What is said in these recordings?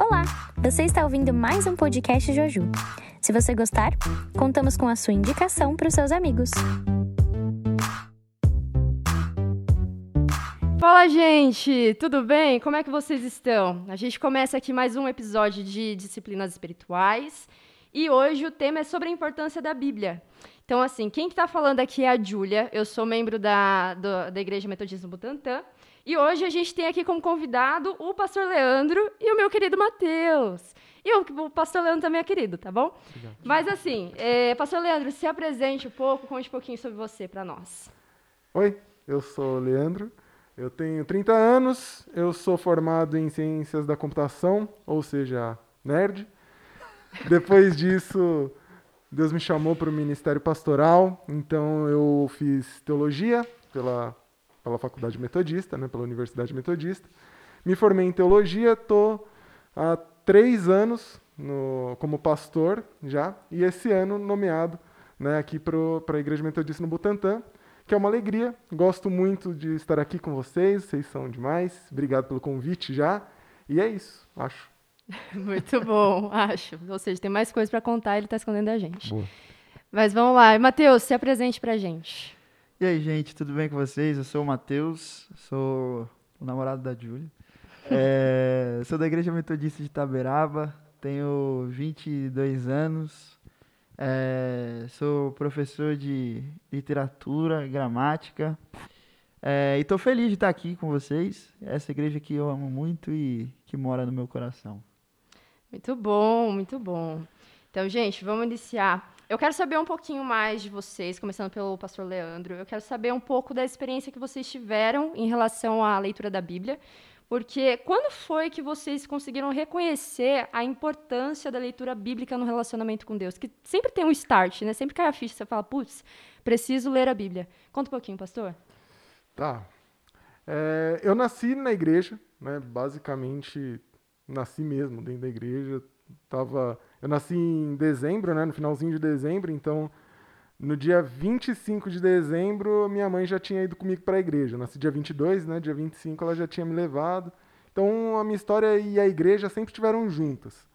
Olá, você está ouvindo mais um podcast Joju. Se você gostar, contamos com a sua indicação para os seus amigos. Fala, gente! Tudo bem? Como é que vocês estão? A gente começa aqui mais um episódio de disciplinas espirituais e hoje o tema é sobre a importância da Bíblia. Então, assim, quem está falando aqui é a Júlia, eu sou membro da, do, da Igreja Metodista Butantã e hoje a gente tem aqui como convidado o pastor Leandro e o meu querido Matheus. E o, o, pastor Leandro também é querido, tá bom? Obrigado. Mas assim, é, pastor Leandro, se apresente um pouco, conte um pouquinho sobre você para nós. Oi, eu sou o Leandro, eu tenho 30 anos, eu sou formado em Ciências da Computação, ou seja, nerd. Depois disso, Deus me chamou para o Ministério Pastoral, então eu fiz teologia pela pela Faculdade Metodista, né, pela Universidade Metodista. Me formei em teologia, estou há três anos no, como pastor já, e esse ano nomeado né, aqui para a Igreja Metodista no Butantã, que é uma alegria. Gosto muito de estar aqui com vocês, vocês são demais. Obrigado pelo convite já. E é isso, acho. Muito bom, acho. Ou seja, tem mais coisas para contar, ele está escondendo a gente. Boa. Mas vamos lá. Matheus, se apresente para a gente. E aí, gente, tudo bem com vocês? Eu sou o Matheus, sou o namorado da Júlia. É, sou da Igreja Metodista de Taberaba, tenho 22 anos, é, sou professor de literatura, gramática, é, e estou feliz de estar aqui com vocês. Essa igreja que eu amo muito e que mora no meu coração. Muito bom, muito bom. Então, gente, vamos iniciar eu quero saber um pouquinho mais de vocês, começando pelo pastor Leandro. Eu quero saber um pouco da experiência que vocês tiveram em relação à leitura da Bíblia. Porque quando foi que vocês conseguiram reconhecer a importância da leitura bíblica no relacionamento com Deus? Que sempre tem um start, né? Sempre cai a ficha, você fala, putz, preciso ler a Bíblia. Conta um pouquinho, pastor. Tá. É, eu nasci na igreja, né? Basicamente, nasci mesmo dentro da igreja. Tava eu nasci em dezembro, né, no finalzinho de dezembro, então no dia 25 de dezembro, minha mãe já tinha ido comigo para a igreja. Eu nasci dia 22, né, dia 25 ela já tinha me levado. Então a minha história e a igreja sempre estiveram juntas.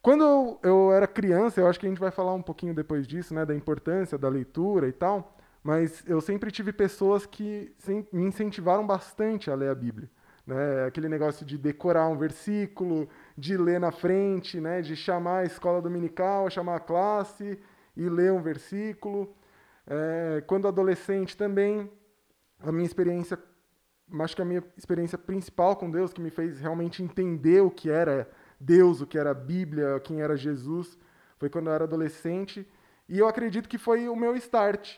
Quando eu, eu, era criança, eu acho que a gente vai falar um pouquinho depois disso, né, da importância da leitura e tal, mas eu sempre tive pessoas que me incentivaram bastante a ler a Bíblia. Né? Aquele negócio de decorar um versículo, de ler na frente, né? de chamar a escola dominical, chamar a classe e ler um versículo. É, quando adolescente também, a minha experiência, acho que a minha experiência principal com Deus, que me fez realmente entender o que era Deus, o que era a Bíblia, quem era Jesus, foi quando eu era adolescente. E eu acredito que foi o meu start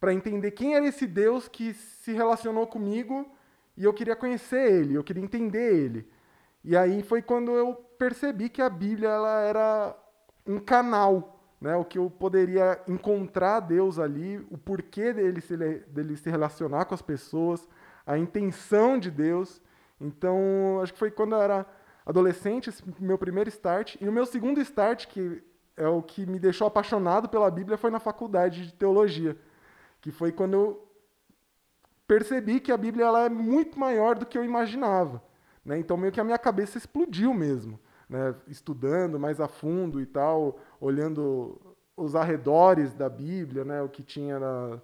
para entender quem era esse Deus que se relacionou comigo e eu queria conhecer ele, eu queria entender ele. E aí foi quando eu percebi que a Bíblia ela era um canal, né? O que eu poderia encontrar Deus ali, o porquê dele se, dele se relacionar com as pessoas, a intenção de Deus. Então, acho que foi quando eu era adolescente, esse meu primeiro start. E o meu segundo start, que é o que me deixou apaixonado pela Bíblia, foi na faculdade de teologia. Que foi quando eu percebi que a Bíblia ela é muito maior do que eu imaginava. Né? Então, meio que a minha cabeça explodiu mesmo, né? estudando mais a fundo e tal, olhando os arredores da Bíblia, né? o que tinha na,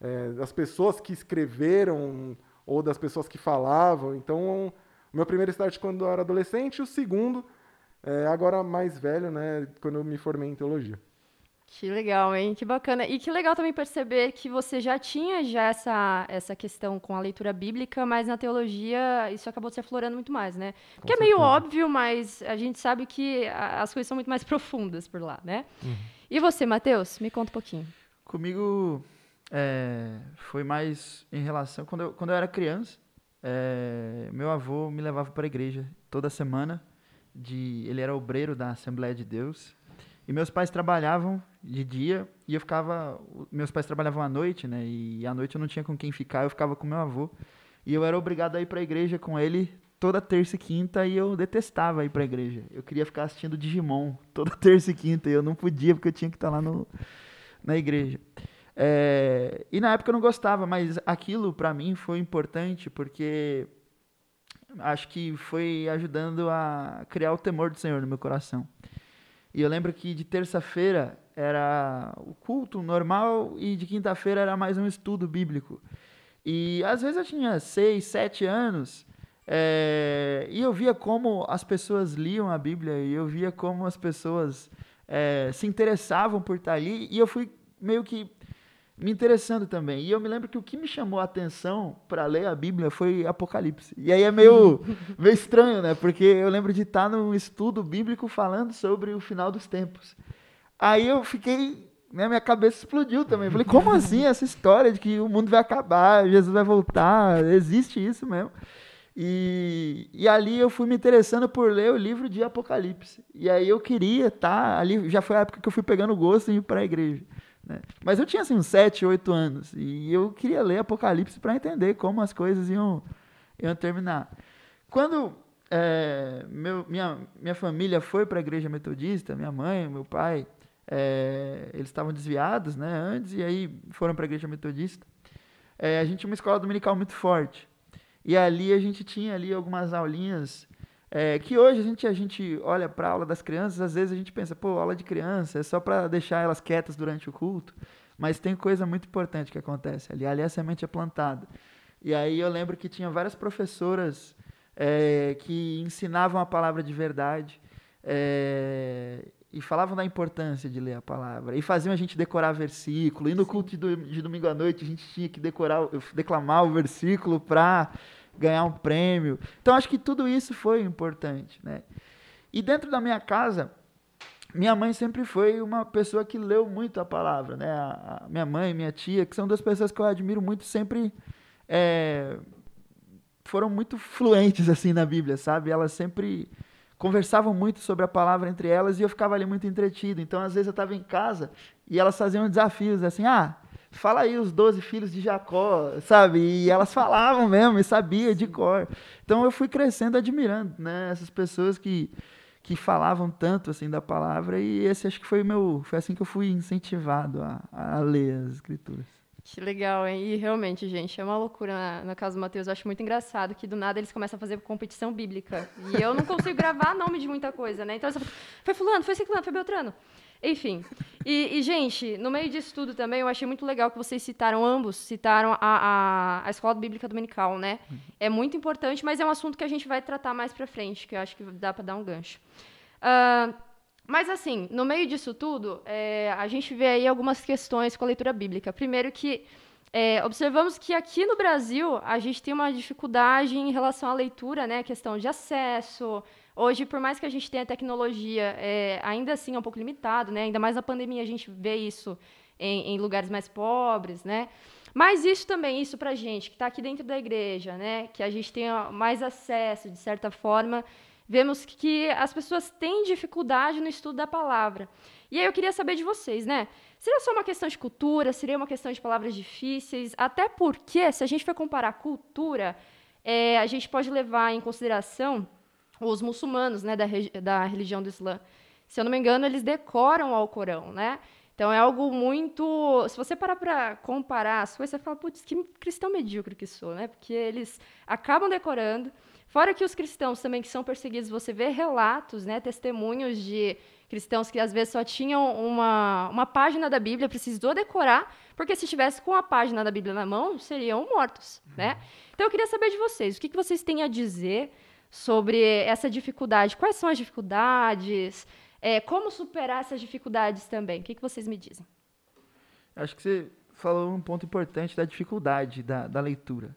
é, das pessoas que escreveram ou das pessoas que falavam. Então, o meu primeiro start quando eu era adolescente, o segundo, é, agora mais velho, né? quando eu me formei em teologia. Que legal, hein? Que bacana. E que legal também perceber que você já tinha já essa, essa questão com a leitura bíblica, mas na teologia isso acabou se aflorando muito mais, né? Porque é meio óbvio, mas a gente sabe que as coisas são muito mais profundas por lá, né? Uhum. E você, Matheus? Me conta um pouquinho. Comigo é, foi mais em relação... Quando eu, quando eu era criança, é, meu avô me levava para a igreja toda semana. De, ele era obreiro da Assembleia de Deus e meus pais trabalhavam de dia e eu ficava. Meus pais trabalhavam à noite, né? E à noite eu não tinha com quem ficar, eu ficava com meu avô. E eu era obrigado a ir para a igreja com ele toda terça e quinta e eu detestava ir para a igreja. Eu queria ficar assistindo Digimon toda terça e quinta e eu não podia porque eu tinha que estar lá no, na igreja. É, e na época eu não gostava, mas aquilo para mim foi importante porque acho que foi ajudando a criar o temor do Senhor no meu coração. E eu lembro que de terça-feira era o culto normal e de quinta-feira era mais um estudo bíblico. E às vezes eu tinha seis, sete anos é, e eu via como as pessoas liam a Bíblia e eu via como as pessoas é, se interessavam por estar ali e eu fui meio que me interessando também. E eu me lembro que o que me chamou a atenção para ler a Bíblia foi Apocalipse. E aí é meio, meio estranho, né? Porque eu lembro de estar num estudo bíblico falando sobre o final dos tempos. Aí eu fiquei, né, minha cabeça explodiu também. Falei, como assim essa história de que o mundo vai acabar, Jesus vai voltar? Existe isso mesmo? E, e ali eu fui me interessando por ler o livro de Apocalipse. E aí eu queria estar tá, ali, já foi a época que eu fui pegando gosto em ir para a igreja. Né? Mas eu tinha assim uns 7, 8 anos e eu queria ler Apocalipse para entender como as coisas iam, iam terminar. Quando é, meu, minha, minha família foi para a igreja metodista, minha mãe, meu pai, é, eles estavam desviados né, antes e aí foram para a igreja metodista. É, a gente tinha uma escola dominical muito forte. E ali a gente tinha ali algumas aulinhas é, que hoje a gente, a gente olha para a aula das crianças, às vezes a gente pensa, pô, aula de criança é só para deixar elas quietas durante o culto. Mas tem coisa muito importante que acontece ali. Ali a semente é plantada. E aí eu lembro que tinha várias professoras é, que ensinavam a palavra de verdade é, e falavam da importância de ler a palavra. E faziam a gente decorar versículo. E no culto de, de domingo à noite a gente tinha que decorar, declamar o versículo para ganhar um prêmio. Então acho que tudo isso foi importante, né? E dentro da minha casa, minha mãe sempre foi uma pessoa que leu muito a palavra, né? A, a minha mãe, minha tia, que são duas pessoas que eu admiro muito, sempre é, foram muito fluentes assim na Bíblia, sabe? Elas sempre conversavam muito sobre a palavra entre elas e eu ficava ali muito entretido. Então, às vezes eu estava em casa e elas faziam desafios assim: "Ah, fala aí os 12 filhos de Jacó, sabe? E elas falavam mesmo, e sabia de cor. Então eu fui crescendo admirando, né, essas pessoas que que falavam tanto assim da palavra e esse acho que foi meu, foi assim que eu fui incentivado a, a ler as escrituras. Que legal, hein? E realmente, gente, é uma loucura na, na casa do Mateus. Eu acho muito engraçado que do nada eles começam a fazer competição bíblica. E eu não consigo gravar nome de muita coisa, né? Então, foi fulano, foi ciclano, foi beltrano. Enfim. E, e, gente, no meio disso tudo também, eu achei muito legal que vocês citaram, ambos citaram a, a, a Escola Bíblica Dominical, né? É muito importante, mas é um assunto que a gente vai tratar mais pra frente, que eu acho que dá para dar um gancho. Uh, mas, assim, no meio disso tudo, é, a gente vê aí algumas questões com a leitura bíblica. Primeiro que é, observamos que aqui no Brasil a gente tem uma dificuldade em relação à leitura, né? Questão de acesso, Hoje, por mais que a gente tenha tecnologia, é, ainda assim é um pouco limitado, né? Ainda mais na pandemia a gente vê isso em, em lugares mais pobres, né? Mas isso também, isso para a gente que está aqui dentro da igreja, né? Que a gente tenha mais acesso, de certa forma, vemos que as pessoas têm dificuldade no estudo da palavra. E aí eu queria saber de vocês, né? Seria só uma questão de cultura? Seria uma questão de palavras difíceis? Até porque, se a gente for comparar cultura, é, a gente pode levar em consideração os muçulmanos, né, da, da religião do Islã. Se eu não me engano, eles decoram o Alcorão, né? Então é algo muito. Se você parar para comparar as coisas, você fala, putz, que cristão medíocre que sou, né? Porque eles acabam decorando. Fora que os cristãos também que são perseguidos, você vê relatos, né, testemunhos de cristãos que às vezes só tinham uma, uma página da Bíblia, precisou decorar, porque se estivesse com a página da Bíblia na mão, seriam mortos, né? Então eu queria saber de vocês, o que, que vocês têm a dizer sobre essa dificuldade. Quais são as dificuldades? É, como superar essas dificuldades também? O que, que vocês me dizem? Acho que você falou um ponto importante da dificuldade da, da leitura.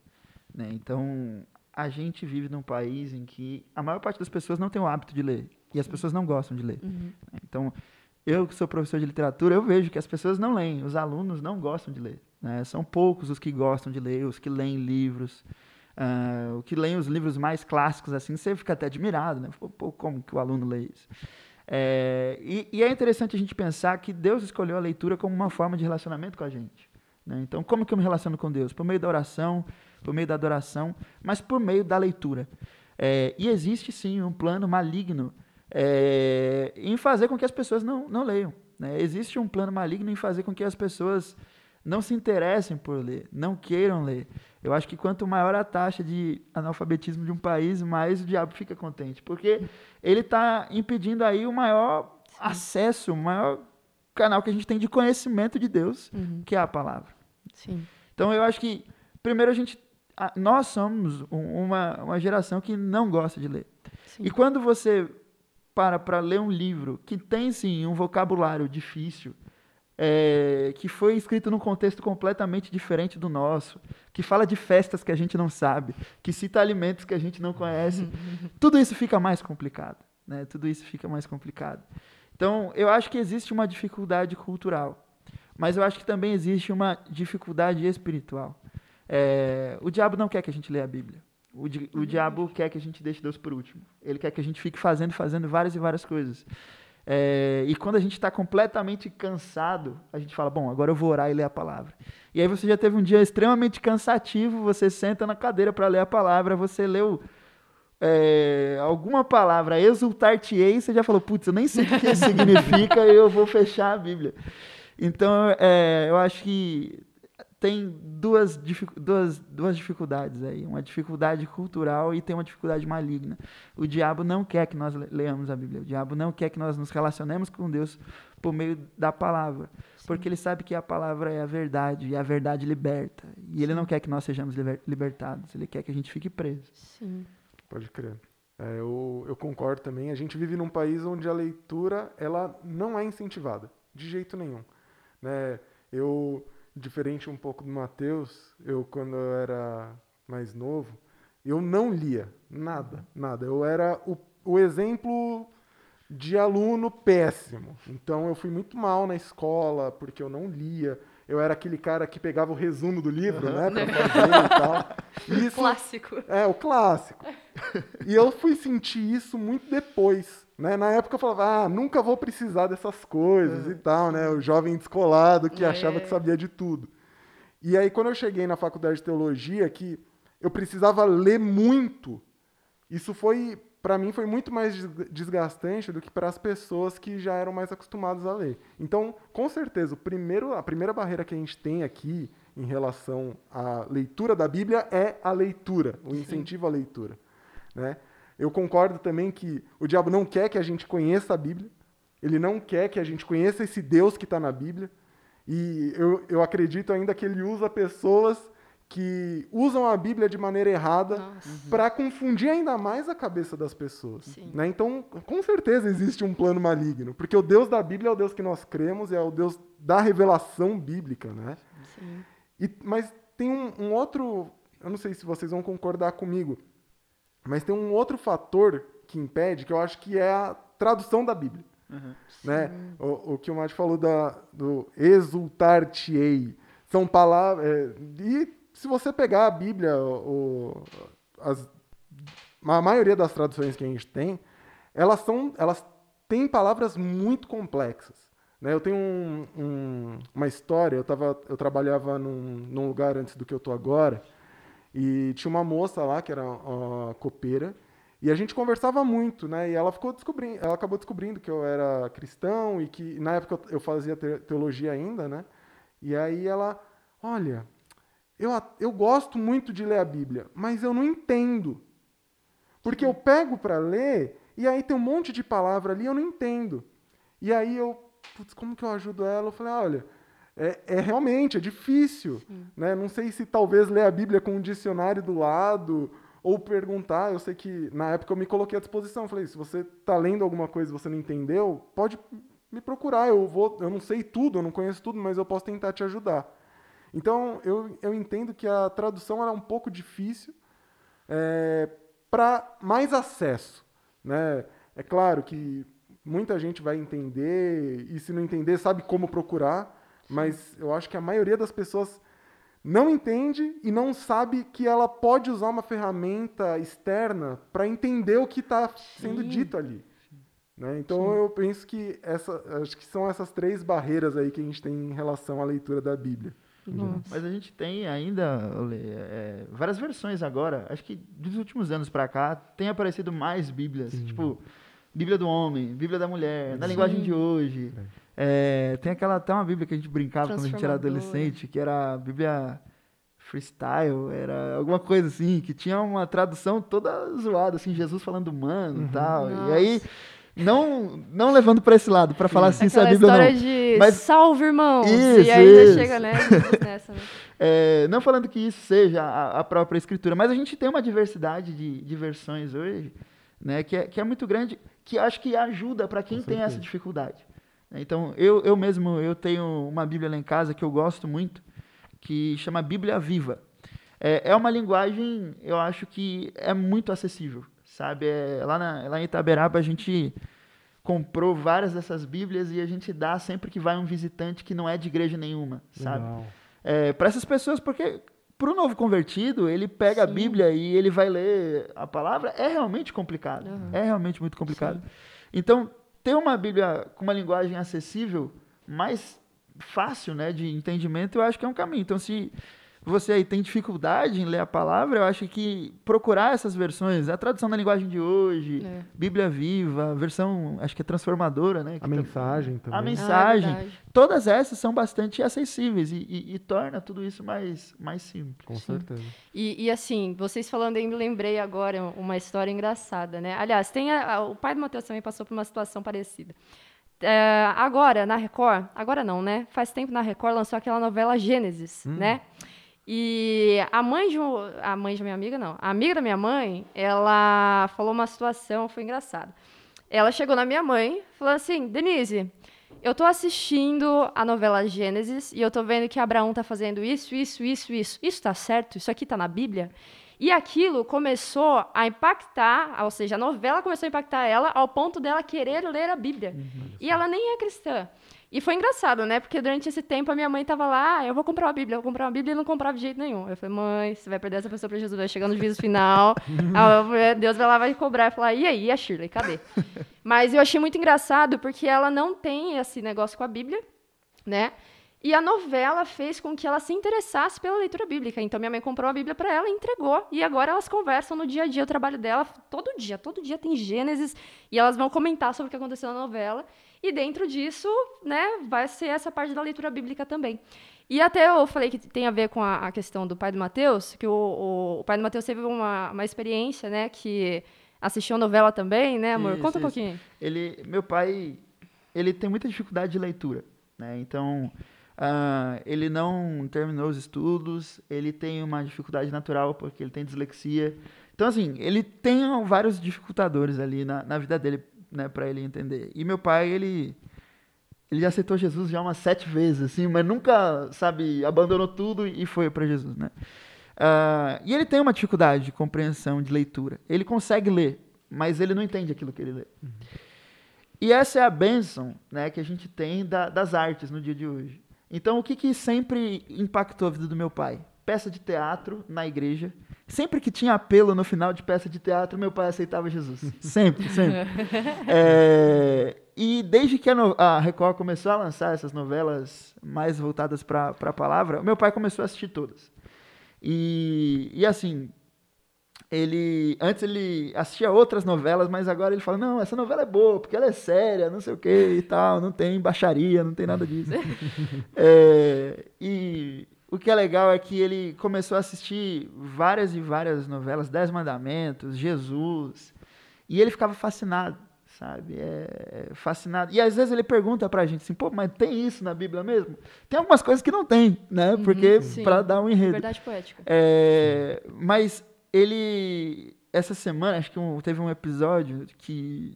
Né? Então, a gente vive num país em que a maior parte das pessoas não tem o hábito de ler. E as pessoas não gostam de ler. Uhum. Então, eu que sou professor de literatura, eu vejo que as pessoas não leem, os alunos não gostam de ler. Né? São poucos os que gostam de ler, os que leem livros. Uh, o que leem os livros mais clássicos, assim, você fica até admirado, né? Pô, como que o aluno lê isso? É, e, e, é interessante a gente pensar que Deus escolheu a leitura como uma forma de relacionamento com a gente. Né? Então, como que eu me relaciono com Deus? Por meio da oração, por meio da adoração, mas por meio da leitura. É, e existe sim um plano maligno é, em fazer com que as pessoas não, não leiam. Né? Existe um plano maligno em fazer com que as pessoas não se interessem por ler, não queiram ler. Eu acho que quanto maior a taxa de analfabetismo de um país, mais o diabo fica contente. Porque ele está impedindo aí o maior Sim. acesso, o maior canal que a gente tem de conhecimento de Deus, uhum. que é a palavra. Sim. Então eu acho que, primeiro, a gente. nós somos uma, uma geração que não gosta de ler. Sim. E quando você para para ler um livro que tem, sim, um vocabulário difícil, é, que foi escrito num contexto completamente diferente do nosso, que fala de festas que a gente não sabe, que cita alimentos que a gente não conhece, tudo isso fica mais complicado, né? Tudo isso fica mais complicado. Então, eu acho que existe uma dificuldade cultural, mas eu acho que também existe uma dificuldade espiritual. É, o diabo não quer que a gente leia a Bíblia. O, di o diabo quer que a gente deixe Deus por último. Ele quer que a gente fique fazendo, fazendo várias e várias coisas. É, e quando a gente está completamente cansado, a gente fala: Bom, agora eu vou orar e ler a palavra. E aí você já teve um dia extremamente cansativo, você senta na cadeira para ler a palavra, você leu é, alguma palavra, exultar-te-ei, você já falou: Putz, eu nem sei o que isso significa, eu vou fechar a Bíblia. Então, é, eu acho que tem duas, duas, duas dificuldades aí. Uma dificuldade cultural e tem uma dificuldade maligna. O diabo não quer que nós leamos a Bíblia. O diabo não quer que nós nos relacionemos com Deus por meio da palavra. Sim. Porque ele sabe que a palavra é a verdade e a verdade liberta. E ele não quer que nós sejamos liber, libertados. Ele quer que a gente fique preso. Sim. Pode crer. É, eu, eu concordo também. A gente vive num país onde a leitura ela não é incentivada. De jeito nenhum. Né? Eu diferente um pouco do Matheus, eu quando eu era mais novo, eu não lia nada, nada. Eu era o, o exemplo de aluno péssimo. Então eu fui muito mal na escola porque eu não lia. Eu era aquele cara que pegava o resumo do livro, uhum. né, pra fazer e tal. Isso, clássico. É, o clássico. E eu fui sentir isso muito depois. Né? Na época eu falava, ah, nunca vou precisar dessas coisas é. e tal, né? O jovem descolado que é. achava que sabia de tudo. E aí, quando eu cheguei na faculdade de teologia, que eu precisava ler muito, isso foi, para mim, foi muito mais desgastante do que para as pessoas que já eram mais acostumadas a ler. Então, com certeza, o primeiro, a primeira barreira que a gente tem aqui em relação à leitura da Bíblia é a leitura, o incentivo à leitura. Né? Eu concordo também que o diabo não quer que a gente conheça a Bíblia, ele não quer que a gente conheça esse Deus que está na Bíblia. E eu, eu acredito ainda que ele usa pessoas que usam a Bíblia de maneira errada para confundir ainda mais a cabeça das pessoas. Né? Então, com certeza existe um plano maligno, porque o Deus da Bíblia é o Deus que nós cremos, é o Deus da revelação bíblica. Né? E, mas tem um, um outro, eu não sei se vocês vão concordar comigo, mas tem um outro fator que impede, que eu acho que é a tradução da Bíblia. Uhum. Né? O, o, que o Mate falou da, do exultar-te-ei. São palavras. É, e se você pegar a Bíblia, o, as, a maioria das traduções que a gente tem, elas, são, elas têm palavras muito complexas. Né? Eu tenho um, um, uma história, eu, tava, eu trabalhava num, num lugar antes do que eu estou agora, e tinha uma moça lá, que era uma copeira, e a gente conversava muito, né? E ela ficou descobrindo, ela acabou descobrindo que eu era cristão e que na época eu fazia teologia ainda, né? E aí ela, olha, eu, eu gosto muito de ler a Bíblia, mas eu não entendo. Porque eu pego para ler e aí tem um monte de palavra ali eu não entendo. E aí eu, putz, como que eu ajudo ela? Eu falei, olha, é, é, realmente, é difícil. Né? Não sei se talvez ler a Bíblia com um dicionário do lado ou perguntar. Eu sei que na época eu me coloquei à disposição. Falei, se você está lendo alguma coisa e você não entendeu, pode me procurar. Eu vou, eu não sei tudo, eu não conheço tudo, mas eu posso tentar te ajudar. Então eu, eu entendo que a tradução era um pouco difícil é, para mais acesso. Né? É claro que muita gente vai entender e se não entender sabe como procurar mas eu acho que a maioria das pessoas não entende e não sabe que ela pode usar uma ferramenta externa para entender o que está sendo dito ali. Né? Então Sim. eu penso que essa, acho que são essas três barreiras aí que a gente tem em relação à leitura da Bíblia. Mas a gente tem ainda é, várias versões agora. Acho que dos últimos anos para cá tem aparecido mais Bíblias, Sim. tipo Bíblia do homem, Bíblia da mulher, na linguagem de hoje. É. É, tem aquela até uma Bíblia que a gente brincava quando a gente era adolescente, que era a Bíblia freestyle, era alguma coisa assim, que tinha uma tradução toda zoada, assim, Jesus falando mano e tal. E aí, não, não levando para esse lado, para falar assim se a Aquela Bíblia história não. de Mas- salve, irmãos. Isso, e aí isso. já chega, né? Nessa, né? É, não falando que isso seja a, a própria escritura, mas a gente tem uma diversidade de, de versões hoje, né, que, é, que é muito grande, que acho que ajuda para quem tem essa dificuldade. Então, eu, eu mesmo, eu tenho uma Bíblia lá em casa que eu gosto muito, que chama Bíblia Viva. É, é uma linguagem, eu acho que é muito acessível, sabe? É, lá, na, lá em Itaberaba a gente comprou várias dessas Bíblias e a gente dá sempre que vai um visitante que não é de igreja nenhuma, sabe? É, para essas pessoas, porque para o novo convertido, ele pega a Sim. Bíblia e ele vai ler a palavra, é realmente complicado. Aham. É realmente muito complicado. Então, ter uma Bíblia com uma linguagem acessível, mais fácil né, de entendimento, eu acho que é um caminho. Então, se você aí tem dificuldade em ler a palavra, eu acho que procurar essas versões, a tradução da linguagem de hoje, É. Bíblia Viva, a versão, acho que é transformadora, né? A tam- mensagem também. A Ah, é mensagem todas essas são bastante acessíveis e, e- e torna tudo isso mais, mais simples. Com certeza. E, e, assim, vocês falando aí, me lembrei agora uma história engraçada, né? Aliás, tem a- a- o pai do Matheus também passou por uma situação parecida. É, agora, na Record, agora não, né? Faz tempo na Record lançou aquela novela Gênesis, né? E a mãe de um, a mãe de minha amiga, não, a amiga da minha mãe, ela falou uma situação, foi engraçado. Ela chegou na minha mãe, falou assim, Denise, eu tô assistindo a novela Gênesis e eu tô vendo que Abraão tá fazendo isso, isso, isso, isso. Isso tá certo? Isso aqui tá na Bíblia? E aquilo começou a impactar, ou seja, a novela começou a impactar ela ao ponto dela querer ler a Bíblia. E ela nem é cristã. E foi engraçado, né? Porque durante esse tempo a minha mãe tava lá, ah, eu vou comprar uma Bíblia, eu vou comprar uma Bíblia e não comprava de jeito nenhum. Eu falei, mãe, você vai perder essa pessoa pra Jesus, vai chegar no juízo final, ah, Deus vai lá, vai cobrar. Eu falei, e aí, e a Shirley, cadê? Mas eu achei muito engraçado porque ela não tem esse negócio com a Bíblia, né? E a novela fez com que ela se interessasse pela leitura bíblica. Então minha mãe comprou a Bíblia para ela e entregou. E agora elas conversam no dia a dia, o trabalho dela, todo dia, todo dia tem Gênesis e elas vão comentar sobre o que aconteceu na novela. E dentro disso, né, vai ser essa parte da leitura bíblica também. E até eu falei que tem a ver com a, a questão do pai do Mateus, que o, o, o pai do Mateus teve uma, uma experiência, né, que assistiu a novela também, né, amor? Isso, Conta um isso. pouquinho. Ele, meu pai, ele tem muita dificuldade de leitura, né? Então, ah, ele não terminou os estudos, ele tem uma dificuldade natural porque ele tem dislexia. Então, assim, ele tem vários dificultadores ali na, na vida dele, né, para ele entender. E meu pai, ele ele já aceitou Jesus já umas sete vezes, assim, mas nunca, sabe, abandonou tudo e foi para Jesus, né? Ah, e ele tem uma dificuldade de compreensão, de leitura. Ele consegue ler, mas ele não entende aquilo que ele lê. E essa é a bênção né, que a gente tem da- das artes no dia de hoje. Então, o que, que sempre impactou a vida do meu pai? Peça de teatro na igreja. Sempre que tinha apelo no final de peça de teatro, meu pai aceitava Jesus. Sempre, sempre. É, e desde que a, no- a Record começou a lançar essas novelas mais voltadas para a palavra, meu pai começou a assistir todas. E, e assim, ele antes ele assistia outras novelas, mas agora ele fala: "Não, essa novela é boa, porque ela é séria, não sei o que e tal, não tem baixaria, não tem nada disso". É, e o que é legal é que ele começou a assistir várias e várias novelas, Dez Mandamentos, Jesus, e ele ficava fascinado, sabe? É, fascinado. E às vezes ele pergunta pra gente assim: "Pô, mas tem isso na Bíblia mesmo?" Tem algumas coisas que não tem, né? Porque sim. para dar um enredo. Verdade poética. É, mas ele essa semana acho que um- teve um episódio que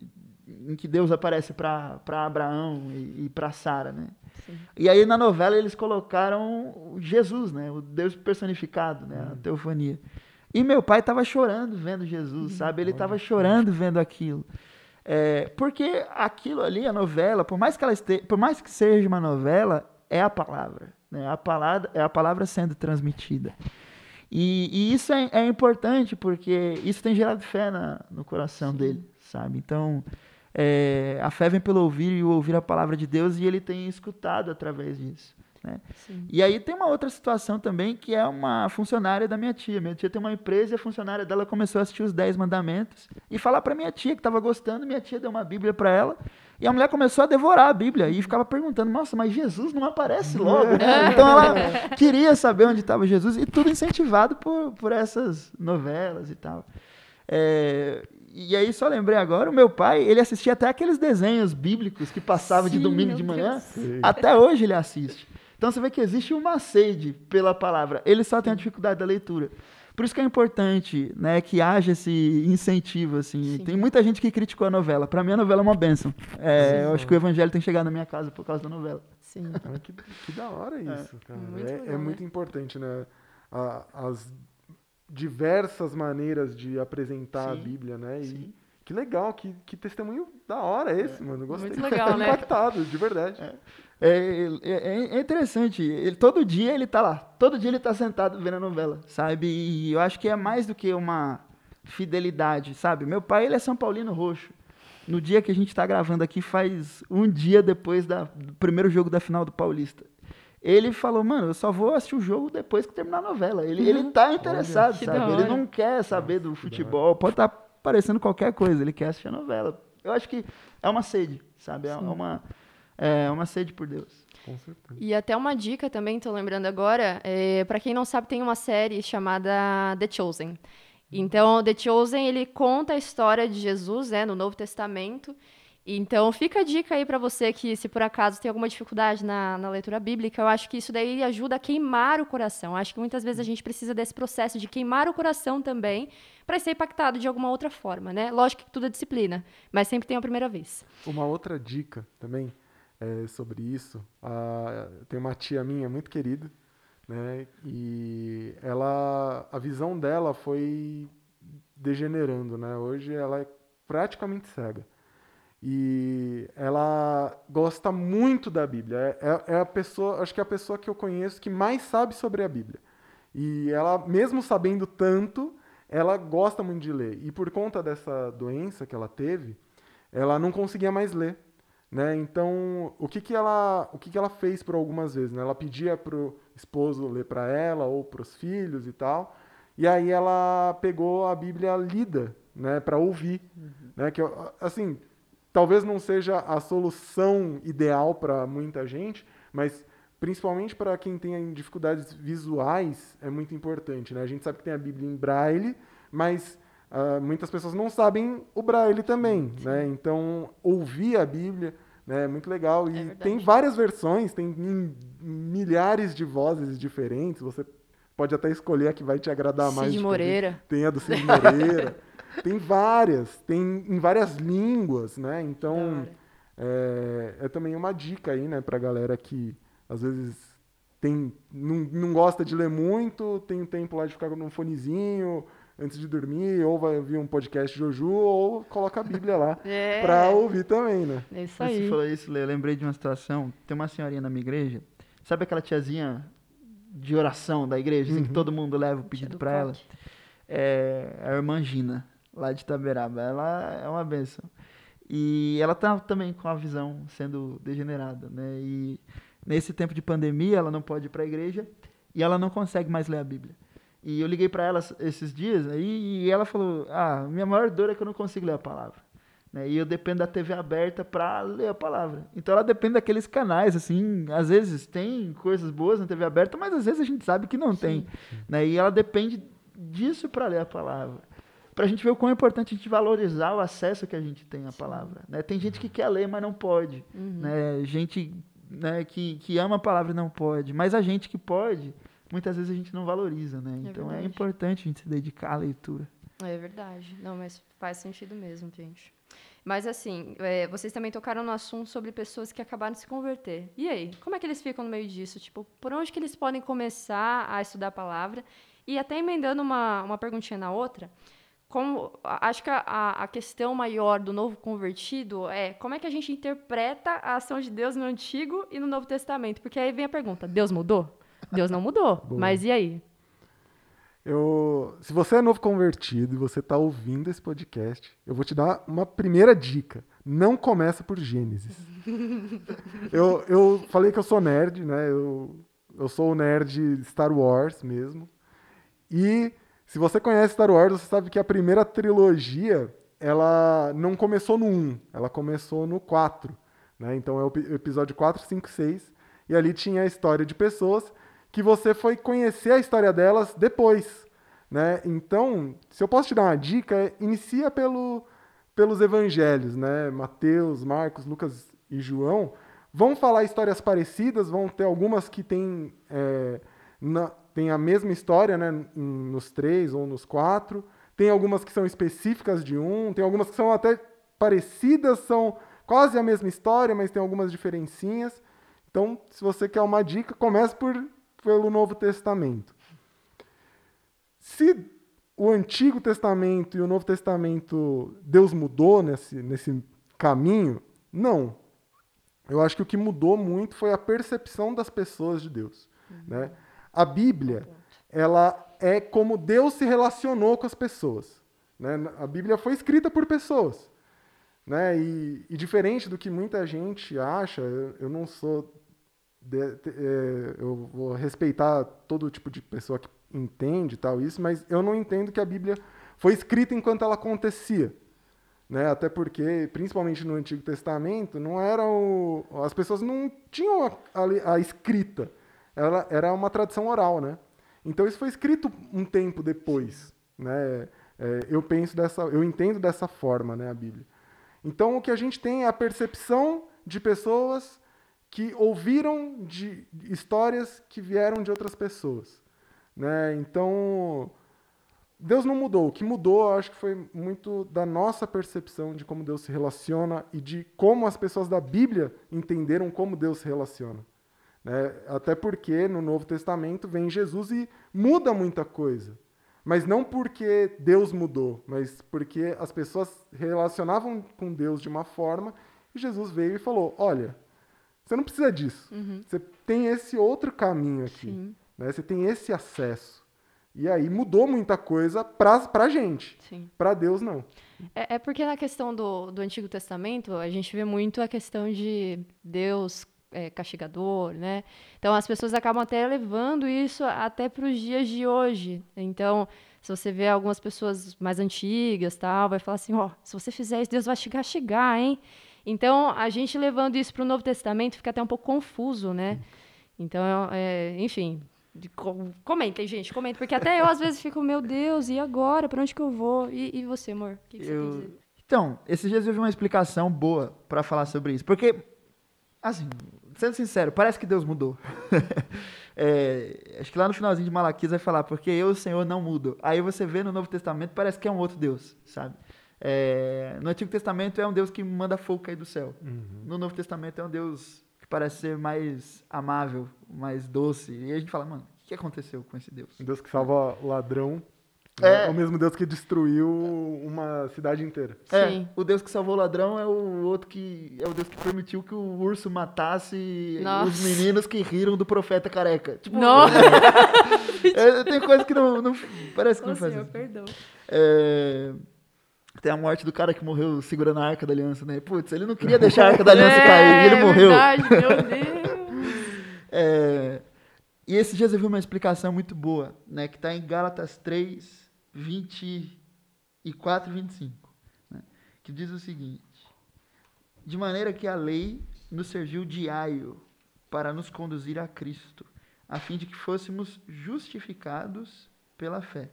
em que Deus aparece para Abraão e, e para Sara, né? Sim. E aí na novela eles colocaram Jesus, né? O Deus personificado, né? A teofania. E meu pai estava chorando vendo Jesus, sabe? Ele estava chorando vendo aquilo. É, porque aquilo ali, a novela, por mais que ela este, por mais que seja uma novela, é a palavra, né? A palavra é a palavra sendo transmitida. E, e isso é, é importante porque isso tem gerado fé na- no coração dele, sabe? Então, é, a fé vem pelo ouvir e o ouvir a palavra de Deus e ele tem escutado através disso. Né? E aí tem uma outra situação também que é uma funcionária da minha tia. Minha tia tem uma empresa e a funcionária dela começou a assistir os Dez Mandamentos e falar para minha tia que estava gostando. Minha tia deu uma Bíblia para ela E a mulher começou a devorar a Bíblia e ficava perguntando: Nossa, mas Jesus não aparece logo, né? Então ela queria saber onde estava Jesus e tudo incentivado por, por essas novelas e tal. É, e aí só lembrei agora, o meu pai, ele assistia até aqueles desenhos bíblicos que passavam de Sim, domingo meu de manhã. Sei. Até hoje ele assiste. Então você vê que existe uma sede pela palavra. Ele só tem a dificuldade da leitura. Por isso que é importante, né, que haja esse incentivo, assim. Sim. Tem muita gente que criticou a novela. Para mim a novela é uma benção. É, Sim. eu acho que o evangelho tem chegado na minha casa por causa da novela. Sim. Ah, que, que da hora isso, cara. Muito é, legal, é né? muito importante, né? A- as diversas maneiras de apresentar a Sim, Bíblia, né? E sim. que legal, que, que testemunho da hora esse, mano. Gostei. Muito legal, né? Impactado, de verdade. É, é- é interessante. Ele, todo dia ele tá lá. Todo dia ele tá sentado vendo a novela, sabe? E eu acho que é mais do que uma fidelidade, sabe? Meu pai, ele é São Paulino roxo. No dia que a gente tá gravando aqui, faz um dia depois da- do primeiro jogo da final do Paulista. Ele falou, mano, eu só vou assistir o jogo depois que terminar a novela. Ele, ele tá interessado, Que sabe? Ele não quer saber do futebol. Pode estar parecendo qualquer coisa, ele quer assistir a novela. Eu acho que é uma sede, sabe? É uma, é uma sede por Deus. Com certeza. E até uma dica também, tô lembrando agora, é, para quem não sabe, tem uma série chamada The Chosen. Então, The Chosen, ele conta a história de Jesus, né, no Novo Testamento. Então, fica a dica aí para você que, se por acaso tem alguma dificuldade na, na leitura bíblica, eu acho que isso daí ajuda a queimar o coração. Acho que muitas vezes a gente precisa desse processo de queimar o coração também para ser impactado de alguma outra forma, né? Lógico que tudo é disciplina, mas sempre tem a primeira vez. Uma outra dica também é, sobre isso. A, tem uma tia minha muito querida, né? E ela, a visão dela foi degenerando, né? Hoje ela é praticamente cega. E ela gosta muito da Bíblia. É, é- é a pessoa, acho que é a pessoa que eu conheço que mais sabe sobre a Bíblia. E ela, mesmo sabendo tanto, ela gosta muito de ler. E por conta dessa doença que ela teve, ela não conseguia mais ler, né? Então, o que que ela, o que que ela fez por algumas vezes, né? Ela pedia pro esposo ler para ela ou para os filhos e tal. E aí ela pegou a Bíblia lida, né, para ouvir, né? Que assim, talvez não seja a solução ideal para muita gente, mas principalmente para quem tem dificuldades visuais é muito importante, né? A gente sabe que tem a Bíblia em braille, mas ah, muitas pessoas não sabem o braille também, né? Então ouvir a Bíblia né, é muito legal e verdade. tem várias versões, tem em milhares de vozes diferentes. Você pode até escolher a que vai te agradar mais. Cid de Moreira. tem a do Cid Moreira. tem várias, tem em várias línguas, né? Então, é, é também uma dica aí, né, pra galera que às vezes tem, não, não gosta de ler muito, tem um tempo lá de ficar num fonezinho antes de dormir, ou vai ouvir um podcast Joju, ou coloca a Bíblia lá É. pra ouvir também, né? É isso aí. Você falou isso, Lê, eu lembrei de uma situação. Tem uma senhorinha na minha igreja, sabe aquela tiazinha de oração da igreja, assim, que todo mundo leva o pedido do pra ela? É a irmã Gina, lá de Itaberaba. Ela é uma benção. E ela tá também com a visão sendo degenerada, né? E nesse tempo de pandemia, ela não pode ir para a igreja e ela não consegue mais ler a Bíblia. E eu liguei para ela esses dias aí e ela falou: "Ah, minha maior dor é que eu não consigo ler a palavra". Né? E eu dependo da TV aberta para ler a palavra. Então ela depende daqueles canais, assim, às vezes tem coisas boas na TV aberta, mas às vezes a gente sabe que não tem. Né? E ela depende disso para ler a palavra. Para a gente ver o quão é importante a gente valorizar o acesso que a gente tem à palavra. Né? Tem gente que quer ler, mas não pode. Né? Gente né, que, que ama a palavra e não pode. Mas a gente que pode, muitas vezes a gente não valoriza. Né? É então é verdade. importante a gente se dedicar à leitura. É verdade. Não, mas faz sentido mesmo, gente. Mas assim, é, vocês também tocaram no assunto sobre pessoas que acabaram de se converter. E aí, como é que eles ficam no meio disso? Tipo, por onde que eles podem começar a estudar a palavra? E até emendando uma, uma perguntinha na outra, como, acho que a- a, a questão maior do novo convertido é como é que a gente interpreta a ação de Deus no Antigo e no Novo Testamento? Porque aí vem a pergunta, Deus mudou? Deus não mudou, mas e aí? Eu, se você é novo convertido e você está ouvindo esse podcast, eu vou te dar uma primeira dica. Não começa por Gênesis. eu, eu falei que eu sou nerd, né? Eu, eu sou o nerd Star Wars mesmo. E se você conhece Star Wars, você sabe que a primeira trilogia ela não começou no 1, ela começou no 4. Né? Então é o episódio 4, 5, 6. E ali tinha a história de pessoas que você foi conhecer a história delas depois. Né? Então, se eu posso te dar uma dica, é, inicia pelo, pelos evangelhos, né? Mateus, Marcos, Lucas e João. Vão falar histórias parecidas, vão ter algumas que têm, é, na, têm a mesma história né? nos três ou nos quatro. Tem algumas que são específicas de um, tem algumas que são até parecidas, são quase a mesma história, mas tem algumas diferencinhas. Então, se você quer uma dica, comece por, pelo Novo Testamento. Se o Antigo Testamento e o Novo Testamento, Deus mudou nesse, nesse caminho, não. Eu acho que o que mudou muito foi a percepção das pessoas de Deus. Uhum. Né? A Bíblia, ela é como Deus se relacionou com as pessoas. Né? A Bíblia foi escrita por pessoas. Né? E, e diferente do que muita gente acha, eu, eu não sou. De, de, é, eu vou respeitar todo tipo de pessoa que entende tal isso, mas eu não entendo que a Bíblia foi escrita enquanto ela acontecia. Né? Até porque, principalmente no Antigo Testamento, não era o, as pessoas não tinham a, a, a escrita. Ela era uma tradição oral, né? Então isso foi escrito um tempo depois, né? É, eu penso dessa, eu entendo dessa forma, né, a Bíblia. Então o que a gente tem é a percepção de pessoas que ouviram de histórias que vieram de outras pessoas, né? Então Deus não mudou. O que mudou, eu acho que foi muito da nossa percepção de como Deus se relaciona e de como as pessoas da Bíblia entenderam como Deus se relaciona. Né? Até porque no Novo Testamento vem Jesus e muda muita coisa. Mas não porque Deus mudou, mas porque as pessoas relacionavam com Deus de uma forma e Jesus veio e falou: Olha, você não precisa disso. Uhum. Você tem esse outro caminho aqui. Né? Você tem esse acesso. E aí mudou muita coisa para a gente. Para Deus, não. É, é, porque na questão do, do Antigo Testamento, a gente vê muito a questão de Deus é, castigador, né? Então as pessoas acabam até levando isso até para os dias de hoje. Então, se você vê algumas pessoas mais antigas, tal, vai falar assim, ó, oh, se você fizer isso, Deus vai te castigar, hein? Então, a gente levando isso para o Novo Testamento fica até um pouco confuso, né? Então, é, enfim, comentem, gente, comentem, porque até eu às vezes fico, meu Deus, e agora? Para onde que eu vou? E, e você, amor? O que, que eu... você dizer? Então, esses dias eu vi uma explicação boa para falar sobre isso, porque, assim, sendo sincero, parece que Deus mudou. é, acho que lá no finalzinho de Malaquias vai falar, porque eu, o Senhor, não mudo. Aí você vê no Novo Testamento, parece que é um outro Deus, sabe? É, no Antigo Testamento é um Deus que manda fogo cair do céu. Uhum. No Novo Testamento é um Deus que parece ser mais amável, mais doce. E a gente fala, mano, o que aconteceu com esse Deus? Um Deus que salva ladrão é. é o mesmo Deus que destruiu uma cidade inteira. É, Sim. o Deus que salvou o ladrão é o outro que é o Deus que permitiu que o urso matasse Nossa. os meninos que riram do profeta careca. Tipo, Nossa. é, tem coisa que não, não parece que não faz. Senhor, perdão. É, tem a morte do cara que morreu segurando a arca da aliança, né? Putz, ele não queria deixar a arca da aliança é, cair, ele morreu. Verdade, meu Deus. É, e esses dias eu vi uma explicação muito boa, né? Que está em Gálatas 3, 24 e 25, né, que diz o seguinte: De maneira que a lei nos serviu de aio para nos conduzir a Cristo, a fim de que fôssemos justificados pela fé.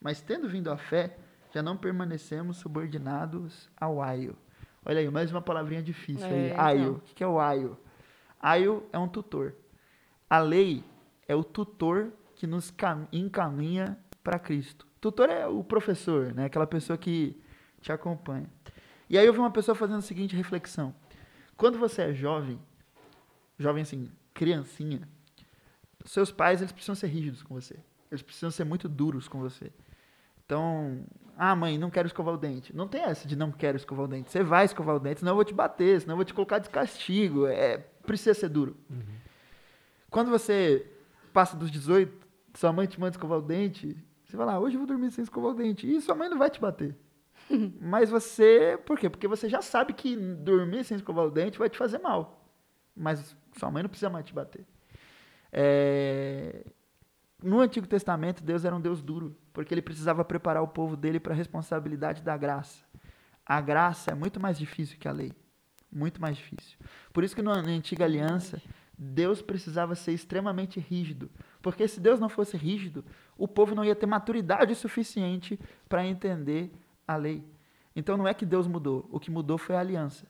Mas tendo vindo a fé, já não permanecemos subordinados ao aio. Olha aí, mais uma palavrinha difícil é, aí. Então. Aio. O que é o aio? Aio é um tutor. A lei é o tutor que nos encaminha para Cristo. Tutor é o professor, né? Aquela pessoa que te acompanha. E aí eu vi uma pessoa fazendo a seguinte reflexão. Quando você é jovem, jovem assim, criancinha, seus pais eles precisam ser rígidos com você. Eles precisam ser muito duros com você. Então, ah, mãe, não quero escovar o dente. Não tem essa de não quero escovar o dente. Você vai escovar o dente, senão eu vou te bater, senão eu vou te colocar de castigo. É, precisa ser duro. Uhum. Quando você passa dos 18, sua mãe te manda escovar o dente, você vai lá, hoje eu vou dormir sem escovar o dente. E sua mãe não vai te bater. Mas você. Por quê? Porque você já sabe que dormir sem escovar o dente vai te fazer mal. Mas sua mãe não precisa mais te bater. É... No Antigo Testamento, Deus era um Deus duro, porque ele precisava preparar o povo dele para a responsabilidade da graça. A graça é muito mais difícil que a lei. Muito mais difícil. Por isso que na antiga aliança, Deus precisava ser extremamente rígido. Porque se Deus não fosse rígido, o povo não ia ter maturidade suficiente para entender a lei. Então não é que Deus mudou, o que mudou foi a aliança.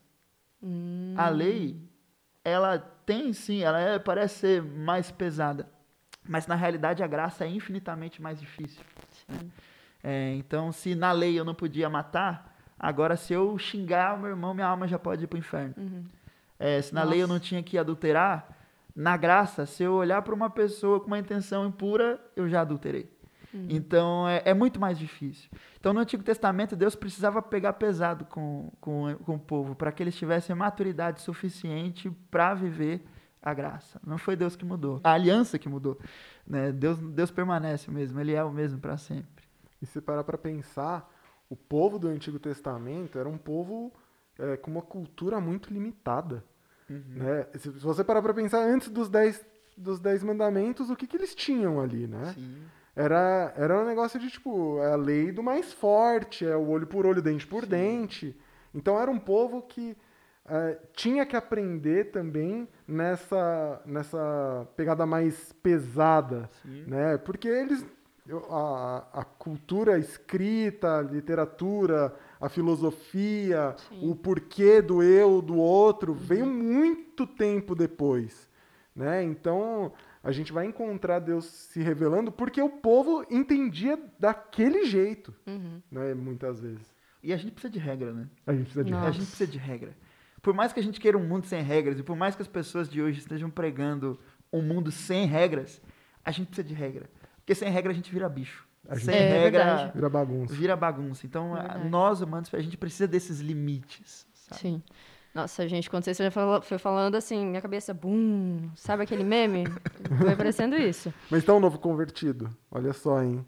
Hum. A lei, ela tem sim, ela é- parece ser mais pesada, mas na realidade a graça é infinitamente mais difícil. Sim. É, então, se na lei eu não podia matar, agora se eu xingar o meu irmão, minha alma já pode ir para o inferno. Uhum. É, se na lei eu Nossa. não tinha que adulterar, na graça, se eu olhar para uma pessoa com uma intenção impura, eu já adulterei. Então é, é muito mais difícil. Então no Antigo Testamento, Deus precisava pegar pesado com, com, com o povo para que eles tivessem maturidade suficiente para viver a graça. Não foi Deus que mudou, a aliança que mudou. Né? Deus, Deus permanece o mesmo, Ele é o mesmo para sempre. E se parar para pensar, o povo do Antigo Testamento era um povo é, com uma cultura muito limitada. Né? Se, se você parar para pensar, antes dos dez, dos dez mandamentos, o que, que eles tinham ali, né? Era, era um negócio de, tipo, é a lei do mais forte, é o olho por olho, dente por dente. Então era um povo que é, tinha que aprender também nessa, nessa pegada mais pesada, né? Porque eles a, a cultura escrita, a literatura, a filosofia, Sim. o porquê do eu, do outro, veio muito tempo depois, né? Então a gente vai encontrar Deus se revelando porque o povo entendia daquele jeito, Uhum. né? Muitas vezes. E a gente precisa de regra, né? A gente precisa de Nossa. A gente precisa de regra. Por mais que a gente queira um mundo sem regras, e por mais que as pessoas de hoje estejam pregando um mundo sem regras, a gente precisa de regra. Porque sem regra a gente vira bicho. A gente- Sem É regra verdade. Vira bagunça. vira bagunça. Então, É a- nós humanos, a gente precisa desses limites. sabe? Sim. Nossa, gente, quando você fala- foi falando assim, minha cabeça, bum, sabe aquele meme? Foi parecendo isso. Mas então, novo convertido, olha só, hein?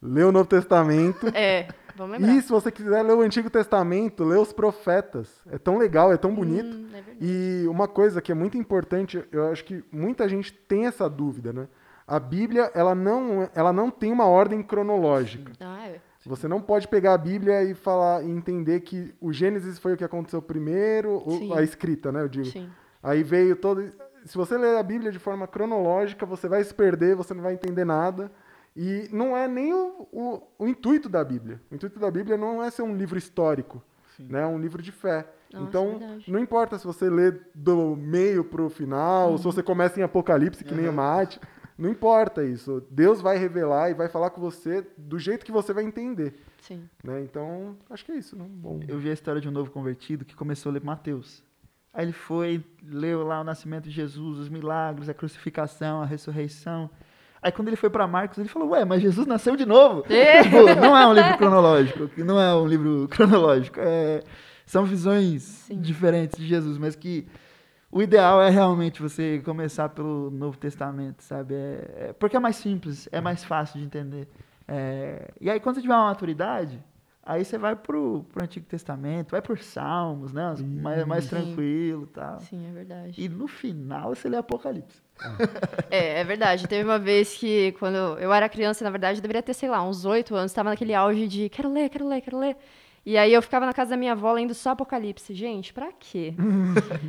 Lê o Novo Testamento. É, vamos lembrar. E se você quiser ler o Antigo Testamento, lê os profetas. É tão legal, é tão bonito. Hum, é verdade. E uma coisa que é muito importante, eu acho que muita gente tem essa dúvida, né? A Bíblia, ela não, ela não tem uma ordem cronológica. Ah, é. Você não pode pegar a Bíblia e falar e entender que o Gênesis foi o que aconteceu primeiro, ou a escrita, né? Eu digo. Sim. Aí veio todo. Se você ler a Bíblia de forma cronológica, você vai se perder, você não vai entender nada. E não é nem o, o, o intuito da Bíblia. O intuito da Bíblia não é ser um livro histórico, né? É um livro de fé. Nossa, então, verdade. não importa se você lê do meio pro final, ou se você começa em Apocalipse, que nem o Mate. Não importa isso. Deus vai revelar e vai falar com você do jeito que você vai entender. Sim. Né? Então, acho que é isso. Não? Bom. Eu vi a história de um novo convertido que começou a ler Mateus. Aí ele foi, leu lá o nascimento de Jesus, os milagres, a crucificação, a ressurreição. Aí quando ele foi para Marcos, ele falou: Ué, mas Jesus nasceu de novo. É. Tipo, não é um livro cronológico, não é um livro cronológico. é- são visões Sim. diferentes de Jesus, mas que o ideal é realmente você começar pelo Novo Testamento, sabe? É- é- porque é mais simples, é mais fácil de entender. É, e aí, quando você tiver uma maturidade, aí você vai pro, pro Antigo Testamento, vai por Salmos, né? Mais, mais Sim. tranquilo e tal. Sim, é verdade. E no final você lê Apocalipse. É, é verdade. Teve uma vez que, quando eu era criança, na verdade, eu deveria ter, sei lá, uns oito anos, estava naquele auge de quero ler, quero ler, quero ler. E aí eu ficava na casa da minha avó lendo só Apocalipse. Gente, pra quê?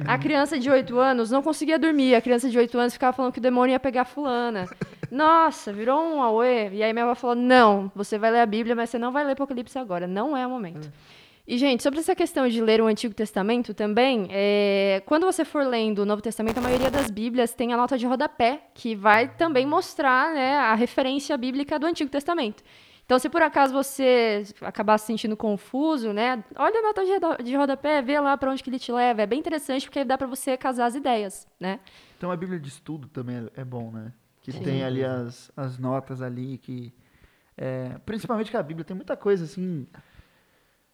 a criança de oito anos não conseguia dormir. A criança de oito anos ficava falando que o demônio ia pegar fulana. Nossa, virou um auê. E aí minha avó falou, não, você vai ler a Bíblia, mas você não vai ler Apocalipse agora. Não é o momento. E, gente, sobre essa questão de ler o Antigo Testamento também, é, quando você for lendo o Novo Testamento, a maioria das Bíblias tem a nota de rodapé, que vai também mostrar né, a referência bíblica do Antigo Testamento. Então, se por acaso você acabar se sentindo confuso, né, olha a nota de rodapé, vê lá para onde que ele te leva. É bem interessante porque dá para você casar as ideias, né? Então a Bíblia de estudo também é é bom, né? Que Sim. tem ali as, as notas ali que. é, principalmente que a Bíblia tem muita coisa assim.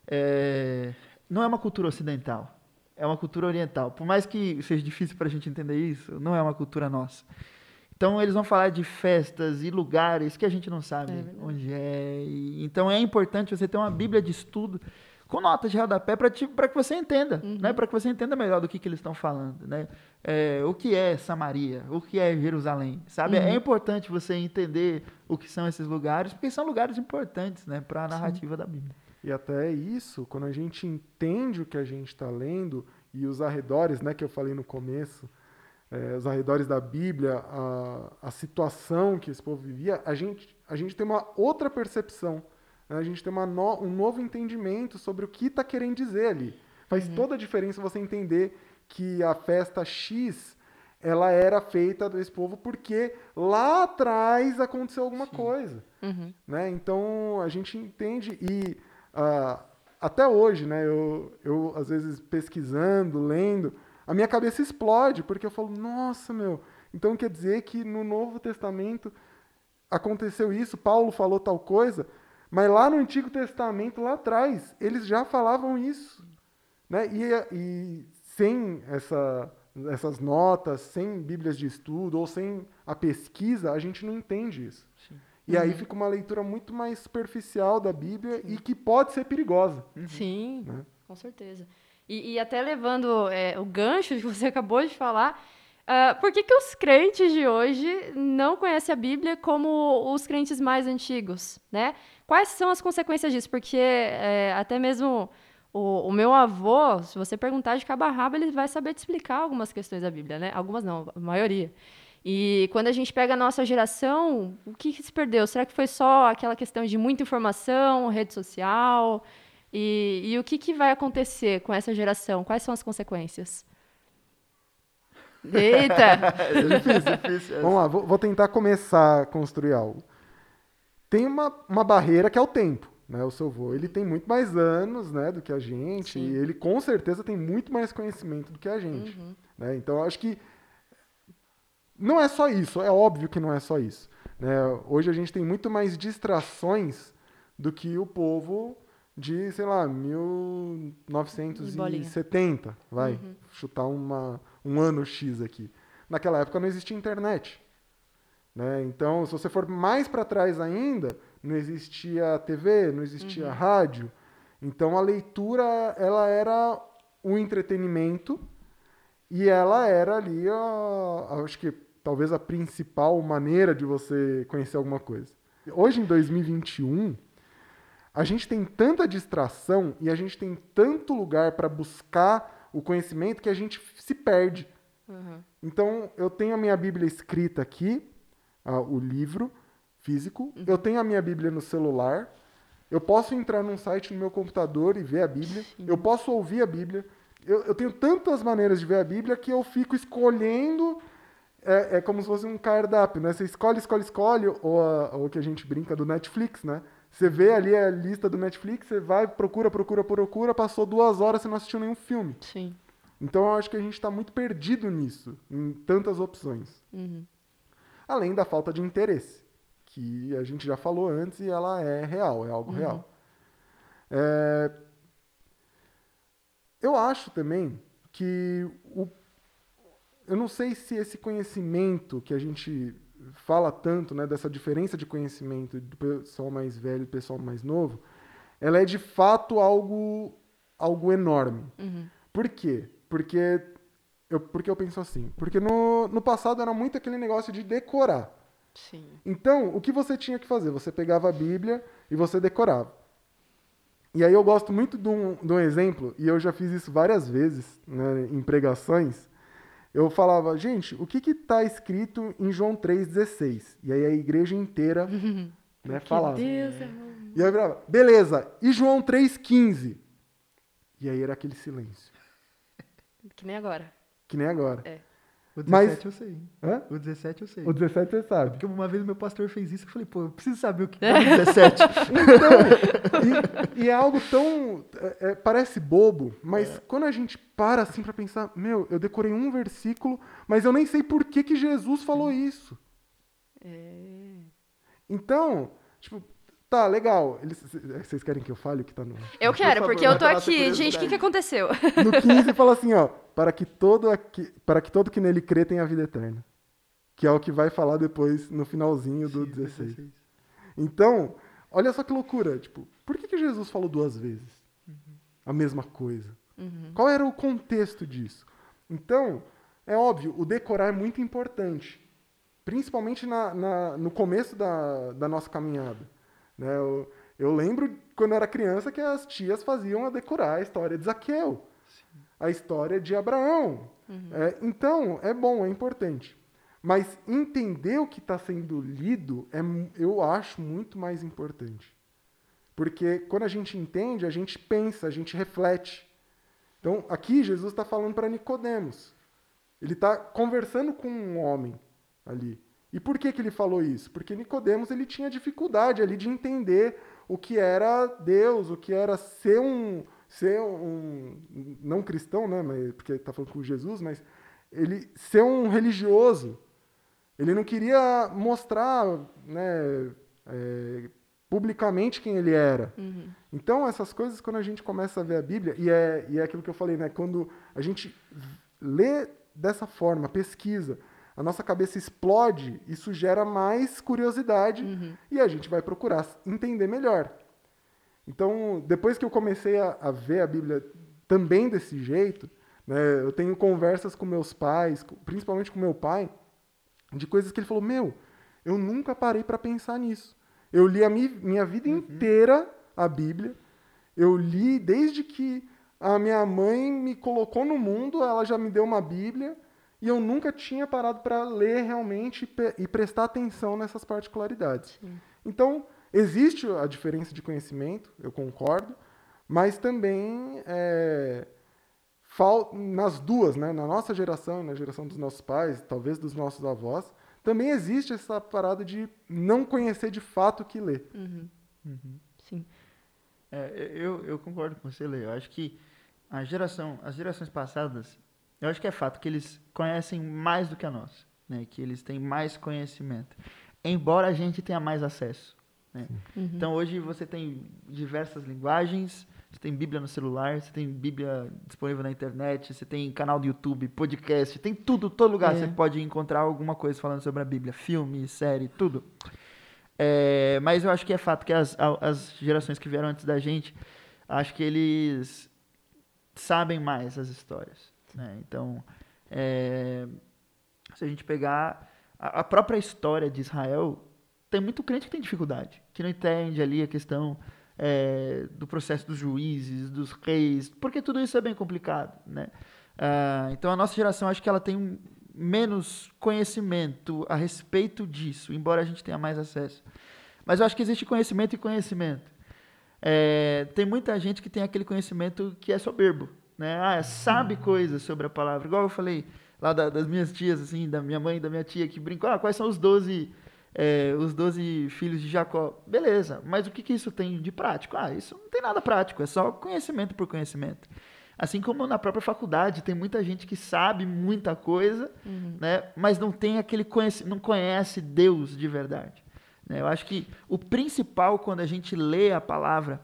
é, não é uma cultura ocidental, é uma cultura oriental. Por mais que seja difícil para a gente entender isso, não é uma cultura nossa. Então eles vão falar de festas e lugares que a gente não sabe É onde é. E- então é importante você ter uma Bíblia de estudo com notas de rodapé para que você entenda, Uhum. né? Para que você entenda melhor do que, que eles estão falando, né? É, o que é Samaria, o que é Jerusalém, sabe? Uhum. É importante você entender o que são esses lugares, porque são lugares importantes, né? Para a narrativa da Bíblia. E até isso, quando a gente entende o que a gente está lendo e os arredores, né, que eu falei no começo, é, os arredores da Bíblia, a, a situação que esse povo vivia, a gente, a gente tem uma outra percepção. Né? A gente tem uma no, um novo entendimento sobre o que está querendo dizer ali. Faz toda a diferença você entender que a festa X ela era feita desse povo porque lá atrás aconteceu alguma Sim. coisa. Uhum. Né? Então a gente entende e ah, até hoje, né, eu, eu às vezes pesquisando, lendo, a minha cabeça explode porque eu falo, nossa meu, então quer dizer que no Novo Testamento aconteceu isso, Paulo falou tal coisa, mas lá no Antigo Testamento, lá atrás, eles já falavam isso. Né? E, e sem essa, essas notas, sem bíblias de estudo ou sem a pesquisa, a gente não entende isso. Sim. E aí fica uma leitura muito mais superficial da Bíblia e que pode ser perigosa. Sim, Né? com certeza. E, e até levando é, o gancho que você acabou de falar, ah, por que, que os crentes de hoje não conhecem a Bíblia como os crentes mais antigos, né? Quais são as consequências disso? Porque é, até mesmo o, o meu avô, se você perguntar de cabo a rabo, ele vai saber te explicar algumas questões da Bíblia, né? Algumas não, a maioria. E quando a gente pega a nossa geração, o que, que se perdeu? Será que foi só aquela questão de muita informação, rede social? E, e o que, que vai acontecer com essa geração? Quais são as consequências? Eita! É difícil, difícil. Vamos lá, vou, vou tentar começar a construir algo. Tem uma, uma barreira que é o tempo. Né? O seu avô, ele tem muito mais anos né, do que a gente, Sim. e ele com certeza tem muito mais conhecimento do que a gente. Uhum. né? Então, eu acho que não é só isso, é óbvio que não é só isso. né? Hoje a gente tem muito mais distrações do que o povo de, sei lá, 1970, vai, Uhum. chutar uma, um ano X aqui. Naquela época não existia internet. Né? Então, se você for mais para trás ainda, não existia TV, não existia rádio. Então, a leitura ela era um entretenimento e ela era ali, a, a- acho que talvez a principal maneira de você conhecer alguma coisa. Hoje, em 2021, a gente tem tanta distração e a gente tem tanto lugar para buscar o conhecimento que a gente se perde. Uhum. Então, eu tenho a minha Bíblia escrita aqui, ah, o livro físico. Eu tenho a minha Bíblia no celular. Eu posso entrar num site no meu computador e ver a Bíblia. Eu posso ouvir a Bíblia. Eu, eu tenho tantas maneiras de ver a Bíblia que eu fico escolhendo. É, é como se fosse um cardápio, né? Você escolhe, escolhe, escolhe, ou, a- ou o que a gente brinca do Netflix, né? Você vê ali a lista do Netflix, você vai, procura, procura, procura, passou duas horas, você não assistiu nenhum filme. Sim. Então eu acho que a gente está muito perdido nisso, em tantas opções. Uhum. Além da falta de interesse, que a gente já falou antes e ela é real, é algo real. É, Eu acho também que o... eu não sei se esse conhecimento que a gente fala tanto, né, dessa diferença de conhecimento do pessoal mais velho e do pessoal mais novo, ela é de fato algo algo enorme. Uhum. Por quê? Porque eu, porque eu penso assim. Porque no, no passado era muito aquele negócio de decorar. Sim. Então, o que você tinha que fazer? Você pegava a Bíblia e você decorava. E aí eu gosto muito de um, de um exemplo, e eu já fiz isso várias vezes né, em pregações. Eu falava, gente, o que está escrito em João 3,16? E aí a igreja inteira né, falava. Deus, amor. E aí eu falava, beleza, e João 3,15? E aí era aquele silêncio, Que nem agora. que nem agora. É. O 17 Mas- eu sei. Hã? O 17 eu sei. O 17 você sabe. Porque uma vez meu pastor fez isso, eu falei, pô, eu preciso saber o que tá no 17. Então, e, e é algo tão. é, é, parece bobo, mas quando a gente para assim pra pensar, meu, eu decorei um versículo, mas eu nem sei por que, que Jesus falou isso. É. Então, tipo, tá, legal. Eles- vocês querem que eu fale o que tá no. Eu quero, favor, porque eu tô aqui. Gente, o que, que aconteceu? No 15 fala assim, ó, para que todo aqui, para que todo que nele crê tenha vida eterna. Que é o que vai falar depois no finalzinho do Sim, 16. Então, olha só que loucura. Tipo, por que, que Jesus falou duas vezes a mesma coisa? Uhum. Qual era o contexto disso? Então, é óbvio, o decorar é muito importante. Principalmente na, na- no começo da, da nossa caminhada. né? Eu, Eu lembro quando eu era criança que as tias faziam a decorar a história de Zaqueu, a história de Abraão. É, então, é bom, é importante. Mas entender o que está sendo lido, é, eu acho muito mais importante. Porque quando a gente entende, a gente pensa, a gente reflete. Então, aqui Jesus está falando para Nicodemos. Ele está conversando com um homem ali. E por que, que ele falou isso? Porque Nicodemos ele tinha dificuldade ali de entender o que era Deus, o que era ser um ser um não cristão, né, mas porque está falando com Jesus, mas ele ser um religioso. Ele não queria mostrar, né, é, publicamente quem ele era. Uhum. Então, essas coisas, quando a gente começa a ver a Bíblia, e é, e é aquilo que eu falei, né? Quando a gente lê dessa forma, pesquisa, a nossa cabeça explode, isso gera mais curiosidade e a gente vai procurar entender melhor. Então, depois que eu comecei a, a ver a Bíblia também desse jeito, né, eu tenho conversas com meus pais, principalmente com meu pai, de coisas que ele falou: Meu, eu nunca parei para pensar nisso. Eu li a mi- minha vida inteira a Bíblia. Eu li desde que a minha mãe me colocou no mundo, ela já me deu uma Bíblia. E eu nunca tinha parado para ler realmente e pe- e prestar atenção nessas particularidades. Então, existe a diferença de conhecimento, eu concordo, mas também é, fal- nas duas, né, na nossa geração e na geração dos nossos pais, talvez dos nossos avós, também existe essa parada de não conhecer de fato o que ler. Uhum. Sim. É, eu, eu concordo com você, Lê. Eu acho que a geração, as gerações passadas, eu acho que é fato que eles conhecem mais do que a nossa, né? Que eles têm mais conhecimento, embora a gente tenha mais acesso. Né? Uhum. Então hoje você tem diversas linguagens, você tem Bíblia no celular, você tem Bíblia disponível na internet, você tem canal do YouTube, podcast, tem tudo, todo lugar É. você pode encontrar alguma coisa falando sobre a Bíblia, filme, série, tudo. É, mas eu acho que é fato que as, as gerações que vieram antes da gente, acho que eles sabem mais as histórias. né? Então, é, se a gente pegar a, a própria história de Israel, tem muito crente que tem dificuldade, que não entende ali a questão é, do processo dos juízes, dos reis, porque tudo isso é bem complicado, né? Ah, então a nossa geração acho que ela tem menos conhecimento a respeito disso, embora a gente tenha mais acesso. Mas eu acho que existe conhecimento e conhecimento. É, tem muita gente que tem aquele conhecimento que é soberbo, né? Ah, sabe coisas sobre a palavra. Igual eu falei lá da- das minhas tias, assim, da minha mãe e da minha tia, que brincou, ah, quais são os 12, é, os 12 filhos de Jacó? Beleza, mas o que, que isso tem de prático? Ah, isso não tem nada prático, é só conhecimento por conhecimento. Assim como na própria faculdade, tem muita gente que sabe muita coisa, né, mas não tem aquele conheci não conhece Deus de verdade. né? Eu acho que o principal quando a gente lê a palavra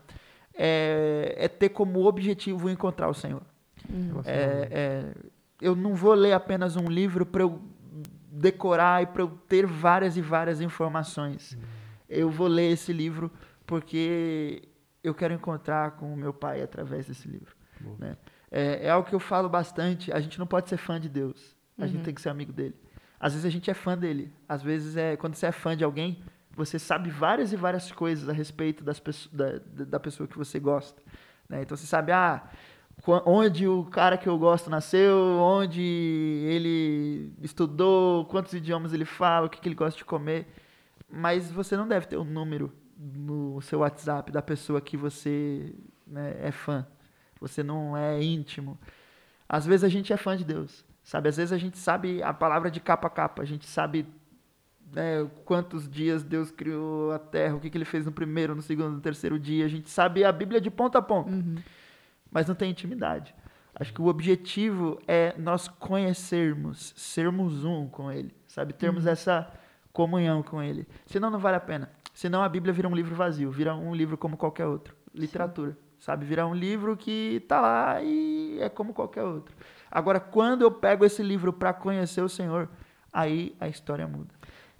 é, é ter como objetivo encontrar o Senhor. É, é, eu não vou ler apenas um livro para eu decorar e para eu ter várias e várias informações. Eu vou ler esse livro porque eu quero encontrar com o meu pai através desse livro. né? É, é algo que eu falo bastante. A gente não pode ser fã de Deus. A gente tem que ser amigo dele. Às vezes a gente é fã dele. Às vezes é quando você é fã de alguém, você sabe várias e várias coisas a respeito das da, da pessoa que você gosta. né? Então você sabe, ah, onde o cara que eu gosto nasceu, onde ele estudou, quantos idiomas ele fala, o que, que ele gosta de comer. Mas você não deve ter o número no seu WhatsApp da pessoa que você né, é fã. Você não é íntimo. Às vezes a gente é fã de Deus, sabe? Às vezes a gente sabe a palavra de capa a capa, a gente sabe né, quantos dias Deus criou a terra, o que, que ele fez no primeiro, no segundo, no terceiro dia. A gente sabe a Bíblia de ponta a ponta, mas não tem intimidade. Acho que o objetivo é nós conhecermos, sermos um com Ele, sabe? Termos essa comunhão com Ele. Senão não vale a pena. Senão a Bíblia vira um livro vazio, vira um livro como qualquer outro. Literatura, sabe? Vira um livro que tá lá e é como qualquer outro. Agora, quando eu pego esse livro para conhecer o Senhor, aí a história muda.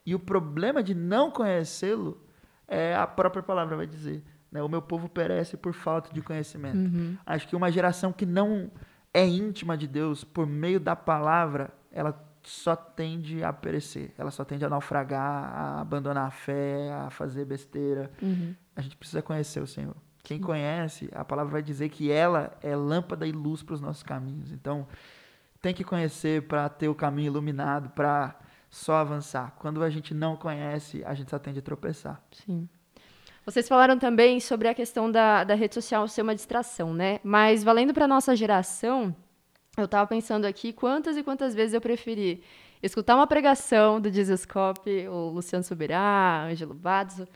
E o problema de não conhecê-lo é a própria palavra vai dizer. Né? O meu povo perece por falta de conhecimento. Acho que uma geração que não é íntima de Deus por meio da palavra, ela só tende a perecer, ela só tende a naufragar, a abandonar a fé, a fazer besteira. Uhum. A gente precisa conhecer o Senhor. Quem conhece, a palavra vai dizer que ela é lâmpada e luz para os nossos caminhos. Então, tem que conhecer para ter o caminho iluminado, para só avançar. Quando a gente não conhece, a gente só tende a tropeçar. Sim. Vocês falaram também sobre a questão da, da rede social ser uma distração, né? Mas valendo para nossa geração, eu estava pensando aqui quantas e quantas vezes eu preferi escutar uma pregação do Jesus Cop, o Luciano Subirá, Ângelo Bazzo,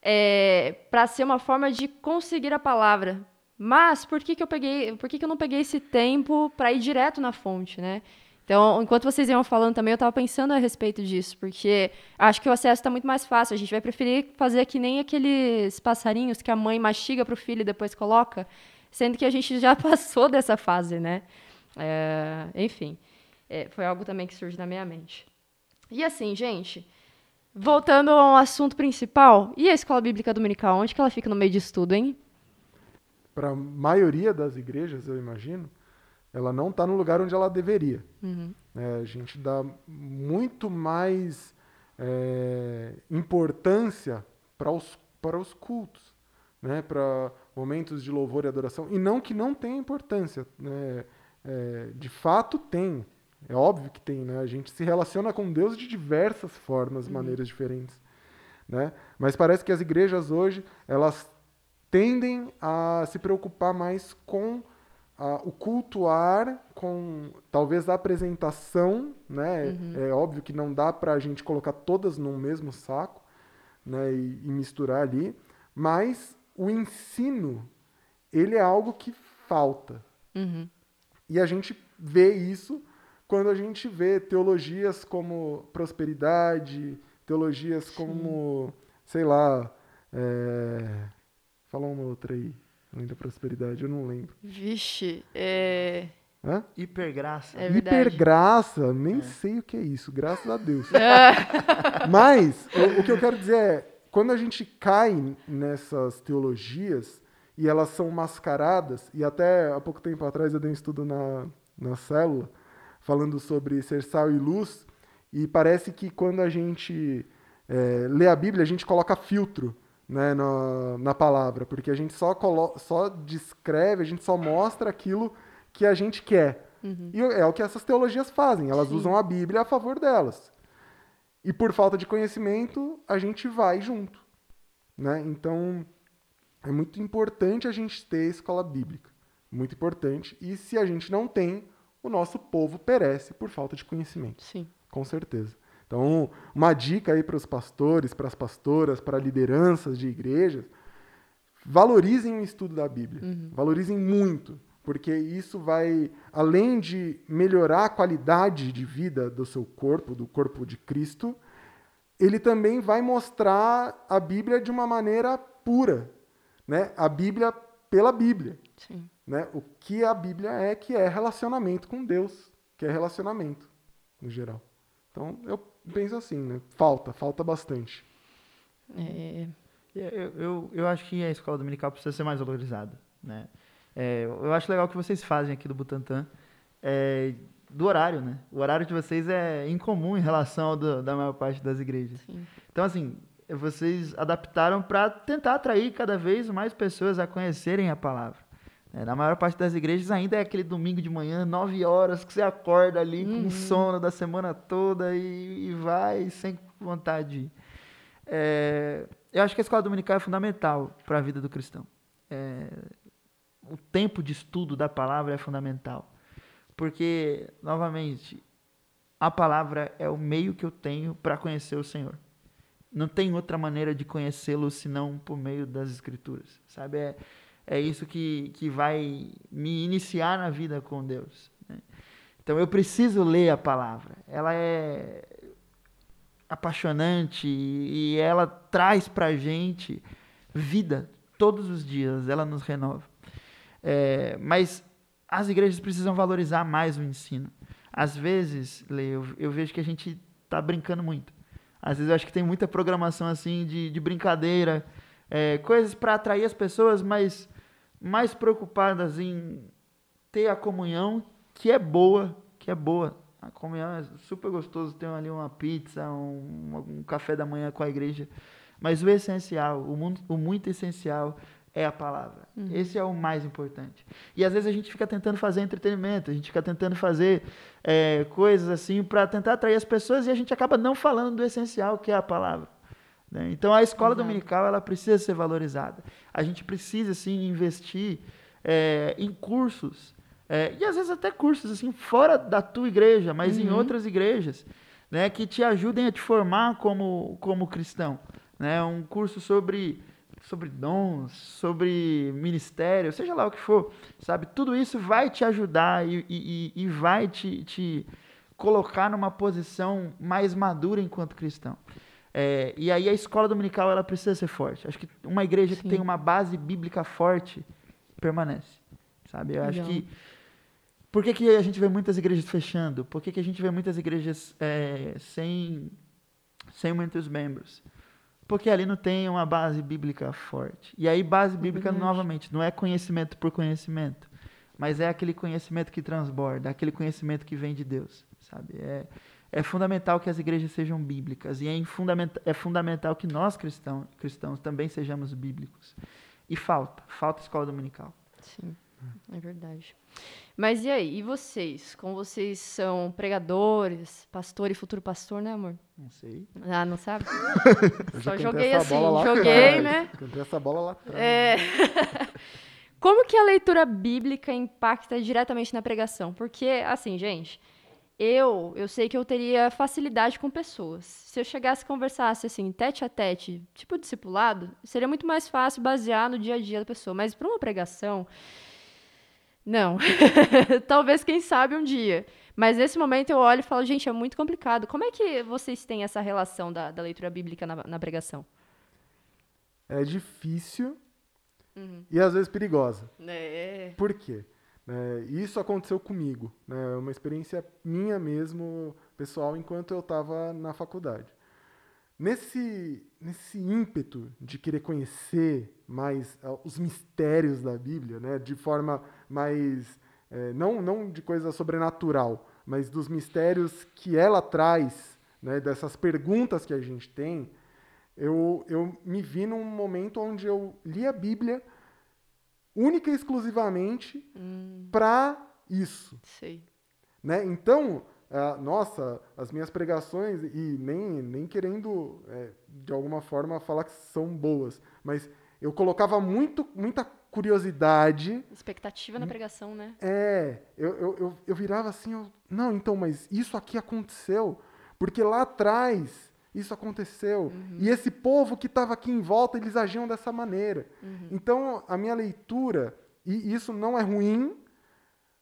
é, para ser uma forma de conseguir a palavra. Mas por que, que eu peguei, por que, que eu não peguei esse tempo para ir direto na fonte, né? Então, enquanto vocês iam falando também, eu estava pensando a respeito disso, porque acho que o acesso está muito mais fácil. A gente vai preferir fazer que nem aqueles passarinhos que a mãe mastiga para o filho e depois coloca, sendo que a gente já passou dessa fase, né? É, enfim, é, foi algo também que surge na minha mente. E assim, gente, voltando ao assunto principal, e a escola bíblica dominical, onde que ela fica no meio disso tudo, hein? Para a maioria das igrejas, eu imagino, ela não está no lugar onde ela deveria. Uhum. É, a gente dá muito mais é, importância para os, para os cultos, né? para momentos de louvor e adoração. E não que não tenha importância. Né? É, de fato tem. É óbvio que tem. Né? A gente se relaciona com Deus de diversas formas, Uhum. maneiras diferentes. Né? Mas parece que as igrejas hoje elas tendem a se preocupar mais com o cultuar, com talvez a apresentação, né? É óbvio que não dá para a gente colocar todas no mesmo saco, né? E, e misturar ali, mas o ensino ele é algo que falta Uhum. e a gente vê isso quando a gente vê teologias como prosperidade, teologias como, sei lá, é... fala uma outra aí, além da prosperidade, eu não lembro. Vixe, é... Hã? Hipergraça. É verdade. Hipergraça, nem sei o que é isso, graças a Deus. Mas o, o que eu quero dizer é, quando a gente cai nessas teologias e elas são mascaradas, e até há pouco tempo atrás eu dei um estudo na, na célula falando sobre ser sal e luz, e parece que quando a gente é, lê a Bíblia, a gente coloca filtro né, na, na palavra, porque a gente só, colo só descreve, a gente só mostra aquilo que a gente quer. E é o que essas teologias fazem, elas Sim. usam a Bíblia a favor delas. E por falta de conhecimento, a gente vai junto. Né? Então, é muito importante a gente ter escola bíblica. Muito importante. E se a gente não tem, o nosso povo perece por falta de conhecimento. Sim. Com certeza. Então, uma dica aí para os pastores, para as pastoras, para lideranças de igrejas, valorizem o estudo da Bíblia. Valorizem muito, porque isso vai, além de melhorar a qualidade de vida do seu corpo, do corpo de Cristo, ele também vai mostrar a Bíblia de uma maneira pura, né? A Bíblia pela Bíblia, Sim. né? O que a Bíblia é, que é relacionamento com Deus, que é relacionamento no geral. Então, eu penso assim, né? Falta, falta bastante. É, Eu, eu, eu acho que a escola dominical precisa ser mais valorizada. Né? É, eu acho legal o que vocês fazem aqui do Butantan, é, do horário, né? O horário de vocês é incomum em relação ao do- da maior parte das igrejas. sim. Então, assim, vocês adaptaram para tentar atrair cada vez mais pessoas a conhecerem a palavra. É, na maior parte das igrejas ainda é aquele domingo de manhã, 9 horas, que você acorda ali com sono da semana toda e, e vai sem vontade. É, eu acho que a escola dominical é fundamental para a vida do cristão. É, o tempo de estudo da palavra é fundamental. Porque, novamente, a palavra é o meio que eu tenho para conhecer o Senhor. Não tem outra maneira de conhecê-lo senão por meio das Escrituras. Sabe? É, é isso que, que vai me iniciar na vida com Deus. né? Então eu preciso ler a palavra. Ela é apaixonante e ela traz para gente vida todos os dias. Ela nos renova. É, mas as igrejas precisam valorizar mais o ensino. Às vezes, Lê, eu, eu vejo que a gente está brincando muito. Às vezes eu acho que tem muita programação assim de, de brincadeira, é, coisas para atrair as pessoas, mas mais preocupadas em ter a comunhão que é boa, que é boa, A comunhão é super gostoso ter ali uma pizza, um, um café da manhã com a igreja. Mas o essencial, o, muito, o muito essencial é a palavra. Uhum. Esse é o mais importante. E às vezes a gente fica tentando fazer entretenimento, a gente fica tentando fazer é, coisas assim para tentar atrair as pessoas e a gente acaba não falando do essencial que é a palavra. Né? Então a escola Exato. dominical ela precisa ser valorizada. A gente precisa sim investir é, em cursos é, e às vezes até cursos assim fora da tua igreja, mas uhum. em outras igrejas, né, que te ajudem a te formar como como cristão, né? Um curso sobre sobre dons, sobre ministério, seja lá o que for, sabe? Tudo isso vai te ajudar e, e, e vai te, te colocar numa posição mais madura enquanto cristão. É, e aí a escola dominical ela precisa ser forte. Acho que uma igreja Sim. que tem uma base bíblica forte permanece, sabe? Eu Legal. acho que por que, que a gente vê muitas igrejas fechando? Por que, que a gente vê muitas igrejas é, sem sem muitos membros? Porque ali não tem uma base bíblica forte. E aí, base é bíblica, novamente, não é conhecimento por conhecimento, mas é aquele conhecimento que transborda, aquele conhecimento que vem de Deus, sabe? É, é fundamental que as igrejas sejam bíblicas e é, fundamental, é fundamental que nós cristãos, cristãos também sejamos bíblicos. E falta, falta escola dominical. Sim, é verdade. Mas e aí, e vocês? Como vocês são pregadores, pastor e futuro pastor, né, amor? Não sei. Ah, não sabe? Só joguei assim, joguei, né? Cantei essa bola lá atrás. É... Como que a leitura bíblica impacta diretamente na pregação? Porque, assim, gente, eu, eu sei que eu teria facilidade com pessoas. Se eu chegasse e conversasse assim, tete a tete, tipo discipulado, seria muito mais fácil basear no dia a dia da pessoa. Mas para uma pregação, não. Talvez, quem sabe, um dia. Mas nesse momento eu olho e falo, gente, é muito complicado. Como é que vocês têm essa relação da, da leitura bíblica na, na, pregação? É difícil uhum. e às vezes perigosa. É. Por quê? É, isso aconteceu comigo, né? É uma experiência minha mesmo, pessoal, enquanto eu estava na faculdade. Nesse, nesse ímpeto de querer conhecer mais uh, os mistérios da Bíblia, né? de forma mais. É, não, não de coisa sobrenatural, mas dos mistérios que ela traz, né? dessas perguntas que a gente tem, eu, eu me vi num momento onde eu li a Bíblia única e exclusivamente hum. para isso. Sei. Né? Então, uh, nossa, as minhas pregações, e nem, nem querendo é, de alguma forma falar que são boas, mas eu colocava muito, muita curiosidade. Expectativa na pregação, né? É, eu, eu, eu, eu virava assim, eu, não, então, mas isso aqui aconteceu, porque lá atrás isso aconteceu. Uhum. E esse povo que estava aqui em volta, eles agiam dessa maneira. Uhum. Então, a minha leitura, e isso não é ruim,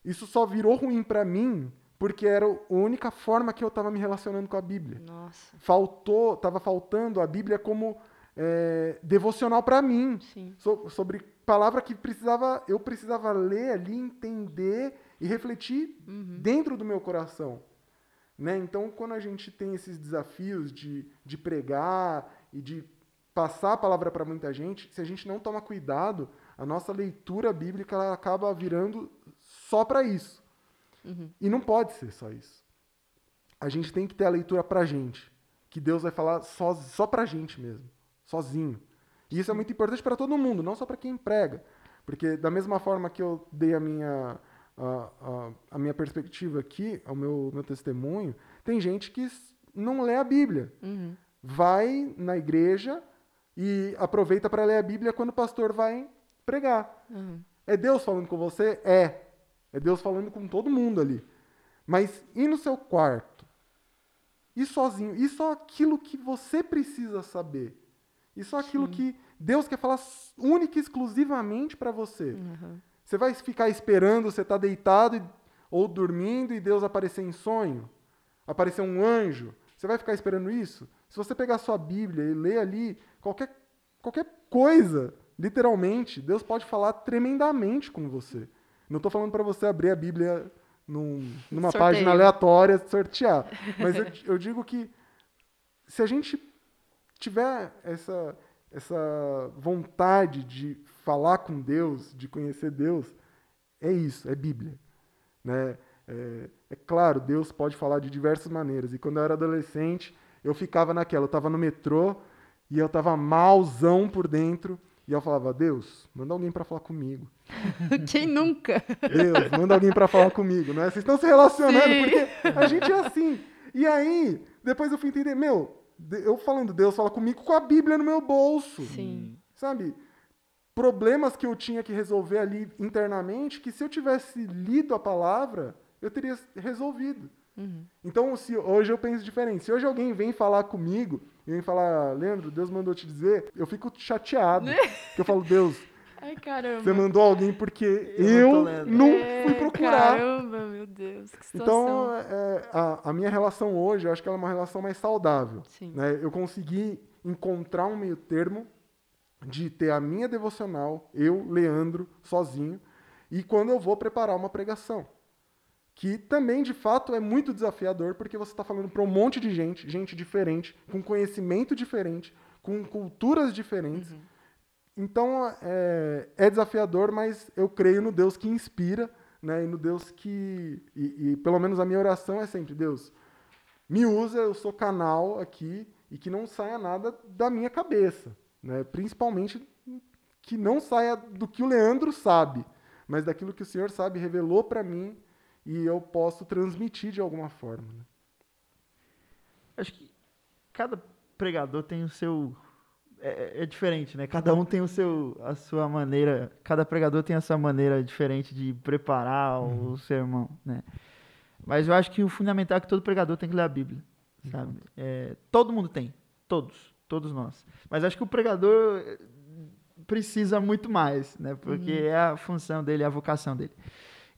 isso só virou ruim para mim porque era a única forma que eu estava me relacionando com a Bíblia. Nossa. Faltou, estava faltando a Bíblia como é, devocional para mim, so, sobre palavra que precisava, eu precisava ler ali, entender e refletir uhum. dentro do meu coração. Né? Então, quando a gente tem esses desafios de, de pregar e de passar a palavra para muita gente, se a gente não toma cuidado, a nossa leitura bíblica ela acaba virando só para isso. Uhum. E não pode ser só isso. A gente tem que ter a leitura para a gente, que Deus vai falar só, só para a gente mesmo, sozinho. E isso é muito importante para todo mundo, não só para quem prega. Porque da mesma forma que eu dei a minha a, a, a, minha perspectiva aqui, o meu, meu testemunho, tem gente que não lê a Bíblia. Uhum. Vai na igreja e aproveita para ler a Bíblia quando o pastor vai pregar. Uhum. É Deus falando com você? É. É Deus falando com todo mundo ali. Mas e no seu quarto? E sozinho? E só aquilo que você precisa saber? E só aquilo Sim. que Deus quer falar única e exclusivamente para você? Uhum. Você vai ficar esperando você estar tá deitado ou dormindo e Deus aparecer em sonho? Aparecer um anjo? Você vai ficar esperando isso? Se você pegar sua Bíblia e ler ali qualquer, qualquer coisa, literalmente, Deus pode falar tremendamente com você. Não estou falando para você abrir a Bíblia num, numa Sorteio. página aleatória, sortear. Mas eu, eu digo que se a gente tiver essa, essa vontade de falar com Deus, de conhecer Deus, é isso, é Bíblia. Né? É, é claro, Deus pode falar de diversas maneiras. E quando eu era adolescente, eu ficava naquela, eu estava no metrô e eu estava malzão por dentro. E eu falava, Deus, manda alguém para falar comigo. Quem nunca? Deus, manda alguém para falar comigo, não é? Vocês estão se relacionando, Sim. porque a gente é assim. E aí, depois eu fui entender, meu, eu falando, Deus fala comigo com a Bíblia no meu bolso. Sim. Sabe? Problemas que eu tinha que resolver ali internamente, que se eu tivesse lido a palavra, eu teria resolvido. Uhum. Então, se hoje eu penso diferente. Se hoje alguém vem falar comigo e vem falar, Leandro, Deus mandou te dizer, eu fico chateado. porque eu falo, Deus, Ai, caramba. você mandou alguém porque Eu eu, não É, fui procurar. Caramba, meu Deus, que situação. Então, é, a, a minha relação hoje, eu acho que ela é uma relação mais saudável. Sim. né? Eu consegui encontrar um meio termo de ter a minha devocional, eu, Leandro, sozinho, e quando eu vou preparar uma pregação. Que também, de fato, é muito desafiador, porque você está falando para um monte de gente, gente diferente, com conhecimento diferente, com culturas diferentes. Então, é, é desafiador, mas eu creio no Deus que inspira, né? E no Deus que. E, e pelo menos a minha oração é sempre: Deus, me usa, eu sou canal aqui, e que não saia nada da minha cabeça. Né? Principalmente que não saia do que o Leandro sabe, mas daquilo que o Senhor sabe, revelou para mim e eu posso transmitir de alguma forma. né? Acho que cada pregador tem o seu. É, é diferente, né? Cada um tem o seu, a sua maneira. Cada pregador tem a sua maneira diferente de preparar o sermão, né? Mas eu acho que o fundamental é que todo pregador tem que ler a Bíblia, sabe? É, todo mundo tem, todos, todos nós. Mas acho que o pregador eh, precisa muito mais, né? Porque é a função dele, é a vocação dele.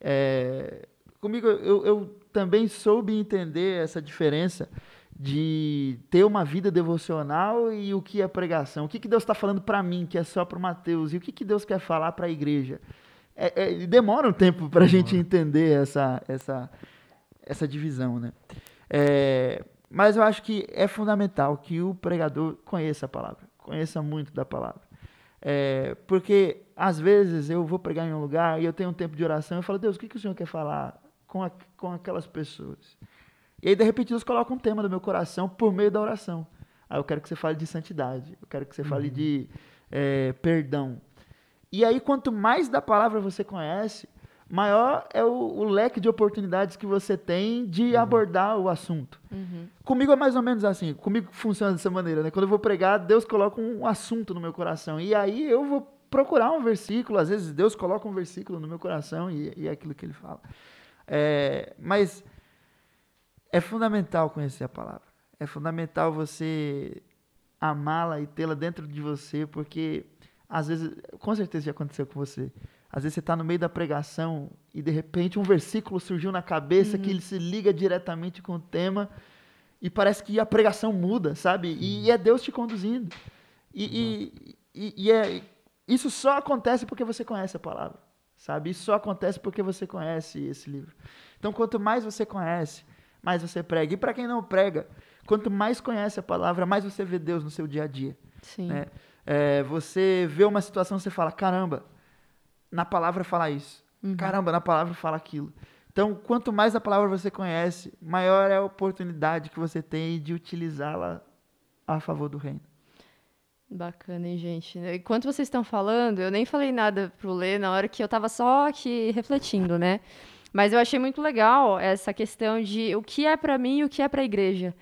É, comigo, eu, eu também soube entender essa diferença de ter uma vida devocional e o que é pregação. O que, que Deus está falando para mim, que é só para o Mateus, e o que, que Deus quer falar para a igreja. É, é, demora um tempo para a gente entender essa, essa, essa divisão, né? É, mas eu acho que é fundamental que o pregador conheça a palavra, conheça muito da palavra. É, porque às vezes eu vou pregar em um lugar e eu tenho um tempo de oração e eu falo, Deus, o que, que o Senhor quer falar com, a, com aquelas pessoas? E aí, de repente, Deus coloca um tema no meu coração por meio da oração. Aí eu quero que você fale de santidade, eu quero que você fale de é, perdão. E aí, quanto mais da palavra você conhece, maior é o, o leque de oportunidades que você tem de abordar o assunto. Uhum. Comigo é mais ou menos assim. Comigo funciona dessa maneira, né? Quando eu vou pregar, Deus coloca um assunto no meu coração. E aí eu vou procurar um versículo. Às vezes Deus coloca um versículo no meu coração e, e é aquilo que ele fala. É, mas é fundamental conhecer a palavra. É fundamental você amá-la e tê-la dentro de você, porque às vezes, com certeza já aconteceu com você. Às vezes você está no meio da pregação e de repente um versículo surgiu na cabeça que ele se liga diretamente com o tema e parece que a pregação muda, sabe? E, é Deus te conduzindo. E, e, e- e é, isso só acontece porque você conhece a palavra, sabe? Isso só acontece porque você conhece esse livro. Então, quanto mais você conhece, mais você prega. E para quem não prega, quanto mais conhece a palavra, mais você vê Deus no seu dia a dia Sim. né? É, você vê uma situação, você fala, caramba, na palavra fala isso. Caramba, na palavra fala aquilo. Então, quanto mais a palavra você conhece, maior é a oportunidade que você tem de utilizá-la a favor do reino. Bacana, hein, gente? Enquanto vocês estão falando, eu nem falei nada pro Lê na hora que eu tava só aqui refletindo, né? Mas eu achei muito legal essa questão de o que é para mim e o que é para a igreja.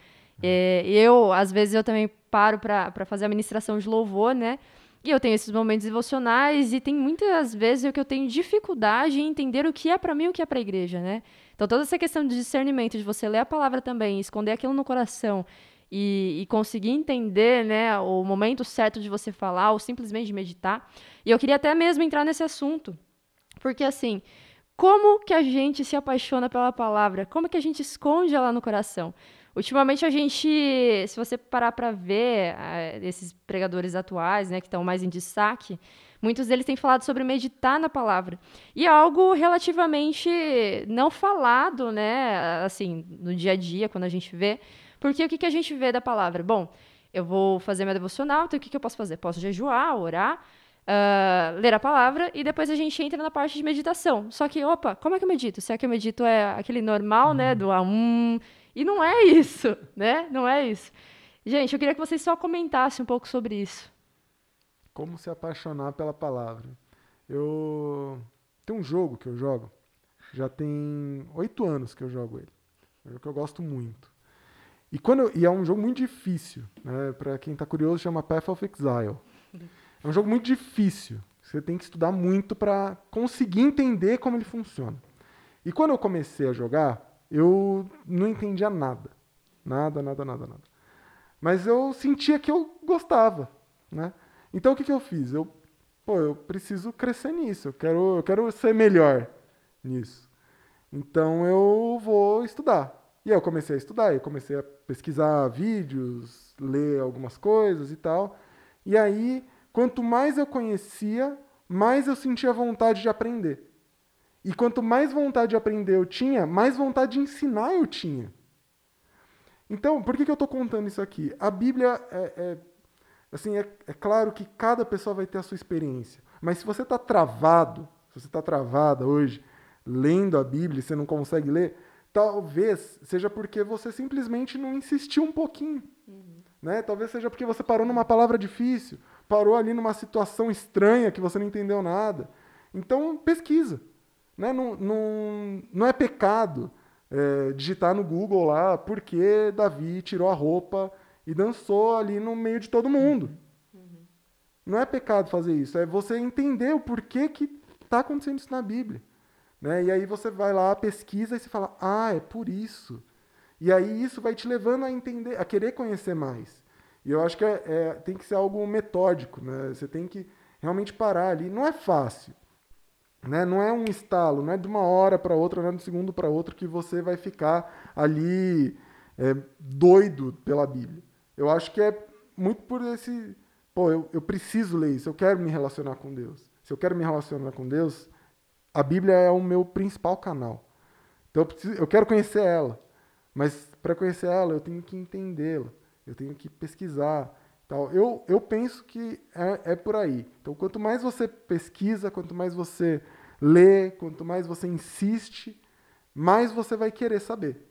É, eu, às vezes, eu também paro para fazer a ministração de louvor, né? E eu tenho esses momentos devocionais e tem muitas vezes que eu tenho dificuldade em entender o que é para mim e o que é para a igreja, né? Então, toda essa questão de discernimento, de você ler a palavra também, esconder aquilo no coração e, e conseguir entender né, o momento certo de você falar ou simplesmente de meditar. E eu queria até mesmo entrar nesse assunto, porque assim, como que a gente se apaixona pela palavra? Como que a gente esconde ela no coração? Ultimamente a gente, se você parar para ver eh, esses pregadores atuais, né, que estão mais em destaque, muitos deles têm falado sobre meditar na palavra. E é algo relativamente não falado, né, assim, no dia a dia, quando a gente vê. Porque o que, que a gente vê da palavra? Bom, eu vou fazer minha devocional, então o que, que eu posso fazer? Posso jejuar, orar, uh, ler a palavra e depois a gente entra na parte de meditação. Só que, opa, como é que eu medito? Se é que eu medito é aquele normal, né, do a um, e não é isso, né? Não é isso. Gente, eu queria que vocês só comentassem um pouco sobre isso. Como se apaixonar pela palavra. Eu tem um jogo que eu jogo, já tem oito anos que eu jogo ele. É um jogo que eu gosto muito. E, quando eu, e é um jogo muito difícil, né? Para quem está curioso, chama Path of Exile. É um jogo muito difícil. Você tem que estudar muito para conseguir entender como ele funciona. E quando eu comecei a jogar, eu não entendia nada. Nada, nada, nada, nada. Mas eu sentia que eu gostava, né? Então o que, que eu fiz? Eu, pô, eu preciso crescer nisso. Eu quero, eu quero ser melhor nisso. Então eu vou estudar. E aí eu comecei a estudar, eu comecei a pesquisar vídeos, ler algumas coisas e tal. E aí Quanto mais eu conhecia, mais eu sentia vontade de aprender. E quanto mais vontade de aprender eu tinha, mais vontade de ensinar eu tinha. Então, por que, que eu estou contando isso aqui? A Bíblia é, é assim, é, é, claro que cada pessoa vai ter a sua experiência. Mas se você está travado, se você está travada hoje, lendo a Bíblia e você não consegue ler, talvez seja porque você simplesmente não insistiu um pouquinho. Uhum. Né? Talvez seja porque você parou numa palavra difícil, parou ali numa situação estranha que você não entendeu nada. Então, pesquisa. Né? Não, não, não é pecado é, digitar no Google lá por que Davi tirou a roupa e dançou ali no meio de todo mundo. Uhum. Não é pecado fazer isso. É você entender o porquê que está acontecendo isso na Bíblia. Né? E aí você vai lá, pesquisa e você fala, ah, é por isso. E aí isso vai te levando a entender, a querer conhecer mais. E eu acho que é, é, tem que ser algo metódico, né? Você tem que realmente parar ali. Não é fácil. Né? Não é um estalo, não é de uma hora para outra, não é de um segundo para outro que você vai ficar ali é, doido pela Bíblia. Eu acho que é muito por esse. Pô, eu, eu preciso ler isso, eu quero me relacionar com Deus. Se eu quero me relacionar com Deus, a Bíblia é o meu principal canal. Então eu, preciso, eu quero conhecer ela. Mas para conhecer ela, eu tenho que entendê-la eu tenho que pesquisar. Tal. Eu, eu penso que é, é por aí. Então, quanto mais você pesquisa, quanto mais você lê, quanto mais você insiste, mais você vai querer saber.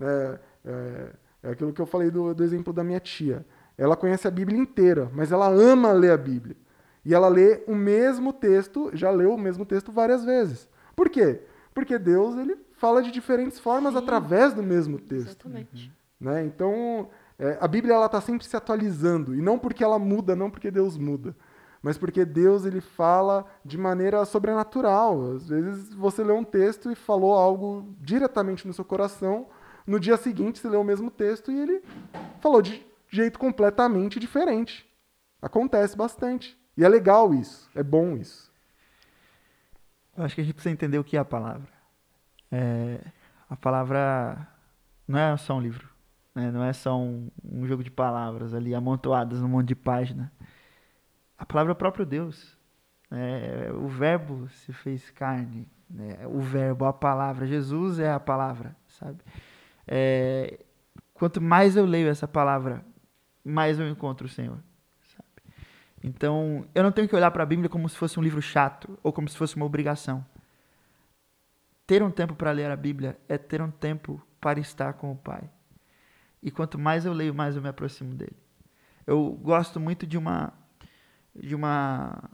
É, é, é aquilo que eu falei do, do exemplo da minha tia. Ela conhece a Bíblia inteira, mas ela ama ler a Bíblia. E ela lê o mesmo texto, já leu o mesmo texto várias vezes. Por quê? Porque Deus ele fala de diferentes formas Sim, através do mesmo texto. Exatamente. Né? Então, é, a Bíblia ela está sempre se atualizando e não porque ela muda, não porque Deus muda, mas porque Deus ele fala de maneira sobrenatural. Às vezes você lê um texto e falou algo diretamente no seu coração, no dia seguinte você lê o mesmo texto e ele falou de jeito completamente diferente. Acontece bastante. E é legal isso, é bom isso. Eu acho que a gente precisa entender o que é a palavra. É, a palavra não é só um livro. Né? Não é só um, um jogo de palavras ali amontoadas num monte de página. A palavra é o próprio Deus. Né? O verbo se fez carne. Né? O verbo, a palavra. Jesus é a palavra, sabe? É, quanto mais eu leio essa palavra, mais eu encontro o Senhor. Sabe? Então, eu não tenho que olhar para a Bíblia como se fosse um livro chato ou como se fosse uma obrigação. Ter um tempo para ler a Bíblia é ter um tempo para estar com o Pai. E quanto mais eu leio, mais eu me aproximo dele. Eu gosto muito de uma de uma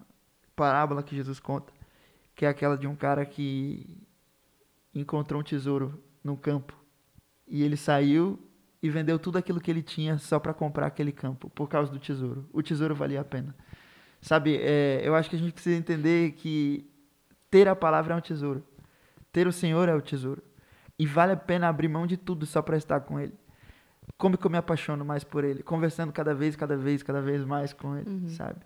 parábola que Jesus conta, que é aquela de um cara que encontrou um tesouro no campo e ele saiu e vendeu tudo aquilo que ele tinha só para comprar aquele campo por causa do tesouro. O tesouro valia a pena. Sabe, é, eu acho que a gente precisa entender que ter a palavra é um tesouro. Ter o Senhor é o tesouro. E vale a pena abrir mão de tudo só para estar com Ele como que eu me apaixono mais por ele, conversando cada vez, cada vez, cada vez mais com ele, uhum. sabe?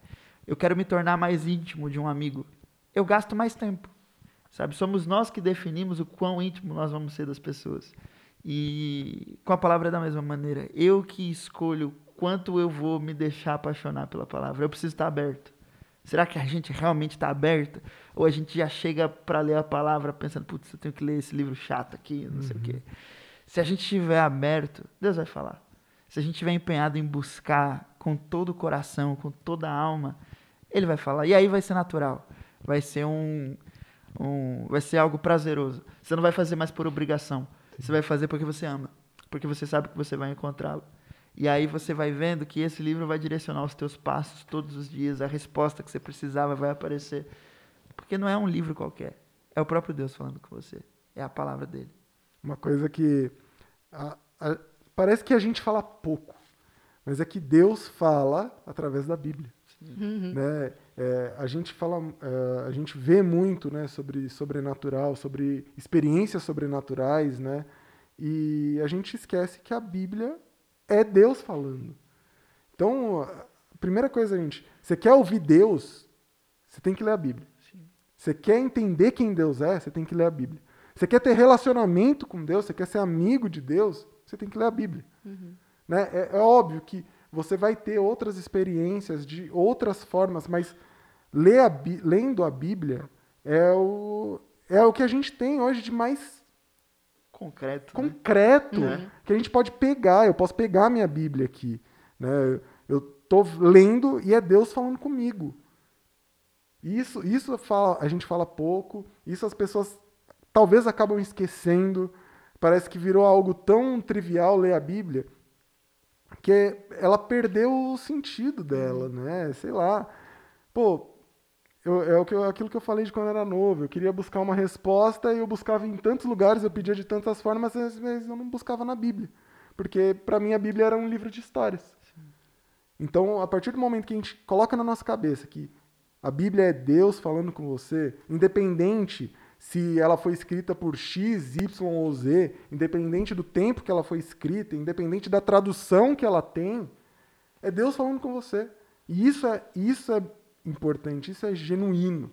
Eu quero me tornar mais íntimo de um amigo. Eu gasto mais tempo, sabe? Somos nós que definimos o quão íntimo nós vamos ser das pessoas. E com a palavra é da mesma maneira. Eu que escolho quanto eu vou me deixar apaixonar pela palavra. Eu preciso estar aberto. Será que a gente realmente está aberto? Ou a gente já chega para ler a palavra pensando, putz, eu tenho que ler esse livro chato aqui, não uhum. sei o quê. Uhum. Se a gente estiver aberto, Deus vai falar. Se a gente estiver empenhado em buscar com todo o coração, com toda a alma, ele vai falar. E aí vai ser natural. Vai ser um, um vai ser algo prazeroso. Você não vai fazer mais por obrigação. Você vai fazer porque você ama, porque você sabe que você vai encontrá-lo. E aí você vai vendo que esse livro vai direcionar os teus passos todos os dias, a resposta que você precisava vai aparecer. Porque não é um livro qualquer. É o próprio Deus falando com você. É a palavra dele. Uma coisa que a, a, parece que a gente fala pouco, mas é que Deus fala através da Bíblia. Uhum. Né? É, a gente fala, é, a gente vê muito, né, sobre sobrenatural, sobre experiências sobrenaturais, né? E a gente esquece que a Bíblia é Deus falando. Então, a primeira coisa, gente, você quer ouvir Deus, você tem que ler a Bíblia. Sim. Você quer entender quem Deus é, você tem que ler a Bíblia. Você quer ter relacionamento com Deus, você quer ser amigo de Deus, você tem que ler a Bíblia. Uhum. Né? É, é, óbvio que você vai ter outras experiências de outras formas, mas ler a, lendo a Bíblia é o, é o que a gente tem hoje de mais concreto, concreto né? que a gente pode pegar. Eu posso pegar a minha Bíblia aqui. Né? Eu estou lendo e é Deus falando comigo. Isso, isso fala, a gente fala pouco, isso as pessoas talvez acabam esquecendo. Parece que virou algo tão trivial ler a Bíblia que ela perdeu o sentido dela, né? Sei lá. Pô, eu, é eu, aquilo que eu falei de quando era novo. Eu queria buscar uma resposta e eu buscava em tantos lugares, eu pedia de tantas formas, mas eu não buscava na Bíblia. Porque para mim a Bíblia era um livro de histórias. Sim. Então, a partir do momento que a gente coloca na nossa cabeça que a Bíblia é Deus falando com você, independente se ela foi escrita por X, Y ou Z, independente do tempo que ela foi escrita, independente da tradução que ela tem, é Deus falando com você. E isso é, isso é importante, isso é genuíno.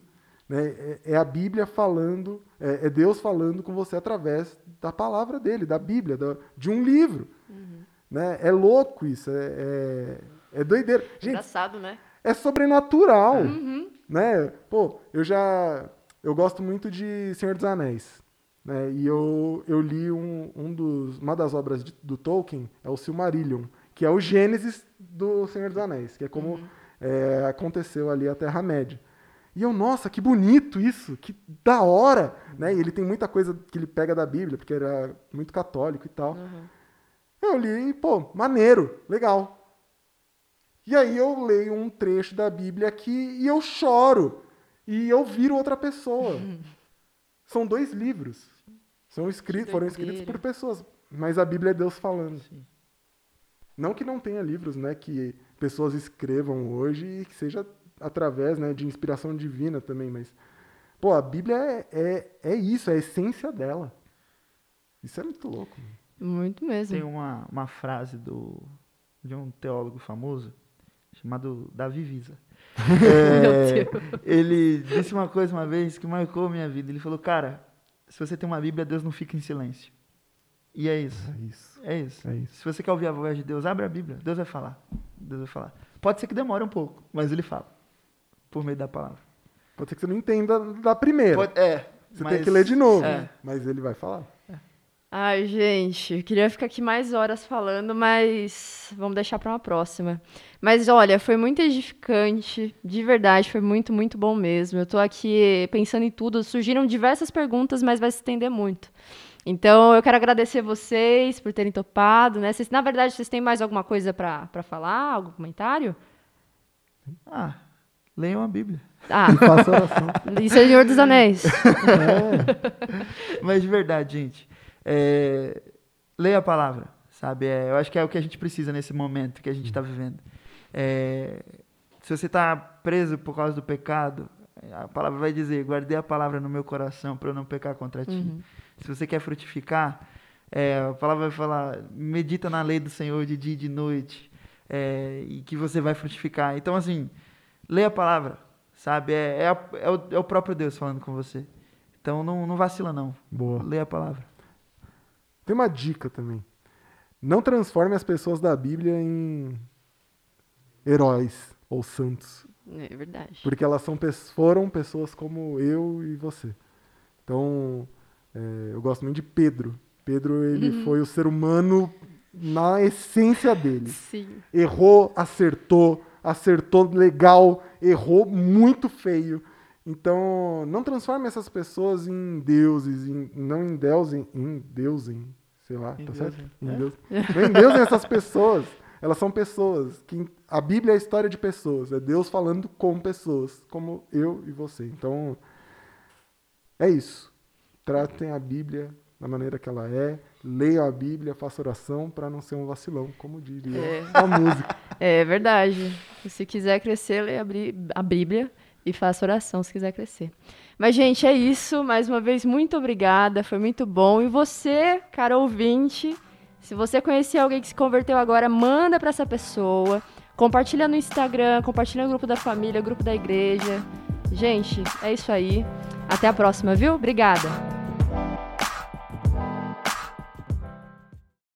Né? É, é a Bíblia falando, é, é, Deus falando com você através da palavra dele, da Bíblia, da, de um livro. Uhum. Né? É louco isso, é, é, é doideira. Gente, Engraçado, né? É sobrenatural. Uhum. Né? Pô, eu já eu gosto muito de Senhor dos Anéis. Né? E eu, eu li um, um dos, uma das obras de, do Tolkien, é o Silmarillion, que é o Gênesis do Senhor dos Anéis, que é como uhum. é, aconteceu ali a Terra-média. E eu, nossa, que bonito isso, que da hora! Né? E ele tem muita coisa que ele pega da Bíblia, porque era muito católico e tal. Uhum. Eu li e, pô, maneiro, legal. E aí eu leio um trecho da Bíblia aqui e eu choro e eu viro outra pessoa. São dois livros. São escritos, foram escritos por pessoas, mas a Bíblia é Deus falando. Sim. Não que não tenha livros, né, que pessoas escrevam hoje e que seja através, né, de inspiração divina também, mas pô, a Bíblia é, é, é isso, é a essência dela. Isso é muito louco. Muito mesmo. Tem uma, uma frase do, de um teólogo famoso chamado Davi Visa. É, ele disse uma coisa uma vez que marcou minha vida. Ele falou, cara, se você tem uma Bíblia, Deus não fica em silêncio. E é isso. É isso. É isso. É isso. Se você quer ouvir a voz de Deus, abre a Bíblia. Deus vai falar. Deus vai falar. Pode ser que demore um pouco, mas ele fala. Por meio da palavra. Pode ser que você não entenda da primeira. Pode, é. Você mas, tem que ler de novo. É. Mas ele vai falar. Ai, gente, eu queria ficar aqui mais horas falando, mas vamos deixar para uma próxima. Mas olha, foi muito edificante, de verdade, foi muito, muito bom mesmo. Eu estou aqui pensando em tudo, surgiram diversas perguntas, mas vai se estender muito. Então, eu quero agradecer vocês por terem topado, né? Vocês, na verdade, vocês têm mais alguma coisa para falar, algum comentário? Ah, leiam a Bíblia. Ah, e oração. E Senhor dos Anéis. É. Mas de verdade, gente, é, leia a palavra, sabe? É, eu acho que é o que a gente precisa nesse momento que a gente está vivendo. É, se você está preso por causa do pecado, a palavra vai dizer: guardei a palavra no meu coração para eu não pecar contra ti. Uhum. Se você quer frutificar, é, a palavra vai falar: medita na lei do Senhor de dia e de noite, é, e que você vai frutificar. Então, assim, leia a palavra, sabe? É, é, a, é, o, é o próprio Deus falando com você. Então, não, não vacila, não. Boa. Leia a palavra. Tem uma dica também. Não transforme as pessoas da Bíblia em heróis ou santos. É verdade. Porque elas são, foram pessoas como eu e você. Então, é, eu gosto muito de Pedro. Pedro, ele uhum. foi o ser humano na essência dele. Sim. Errou, acertou, acertou legal, errou muito feio. Então, não transforme essas pessoas em deuses, em, não em Deus, em, em Deus, em, sei lá, Em tá Deus, certo? Em É? Deus. Não em Deus essas pessoas. Elas são pessoas. Que, a Bíblia é a história de pessoas. É Deus falando com pessoas, como eu e você. Então, é isso. Tratem a Bíblia da maneira que ela é. Leiam a Bíblia, façam oração para não ser um vacilão, como diria É. a música. É verdade. Se quiser crescer, leia a Bíblia e faça oração se quiser crescer. Mas, gente, é isso. Mais uma vez, muito obrigada. Foi muito bom. E você, cara ouvinte, se você conhecer alguém que se converteu agora, manda para essa pessoa. Compartilha no Instagram, compartilha no grupo da família, grupo da igreja. Gente, é isso aí. Até a próxima, viu? Obrigada.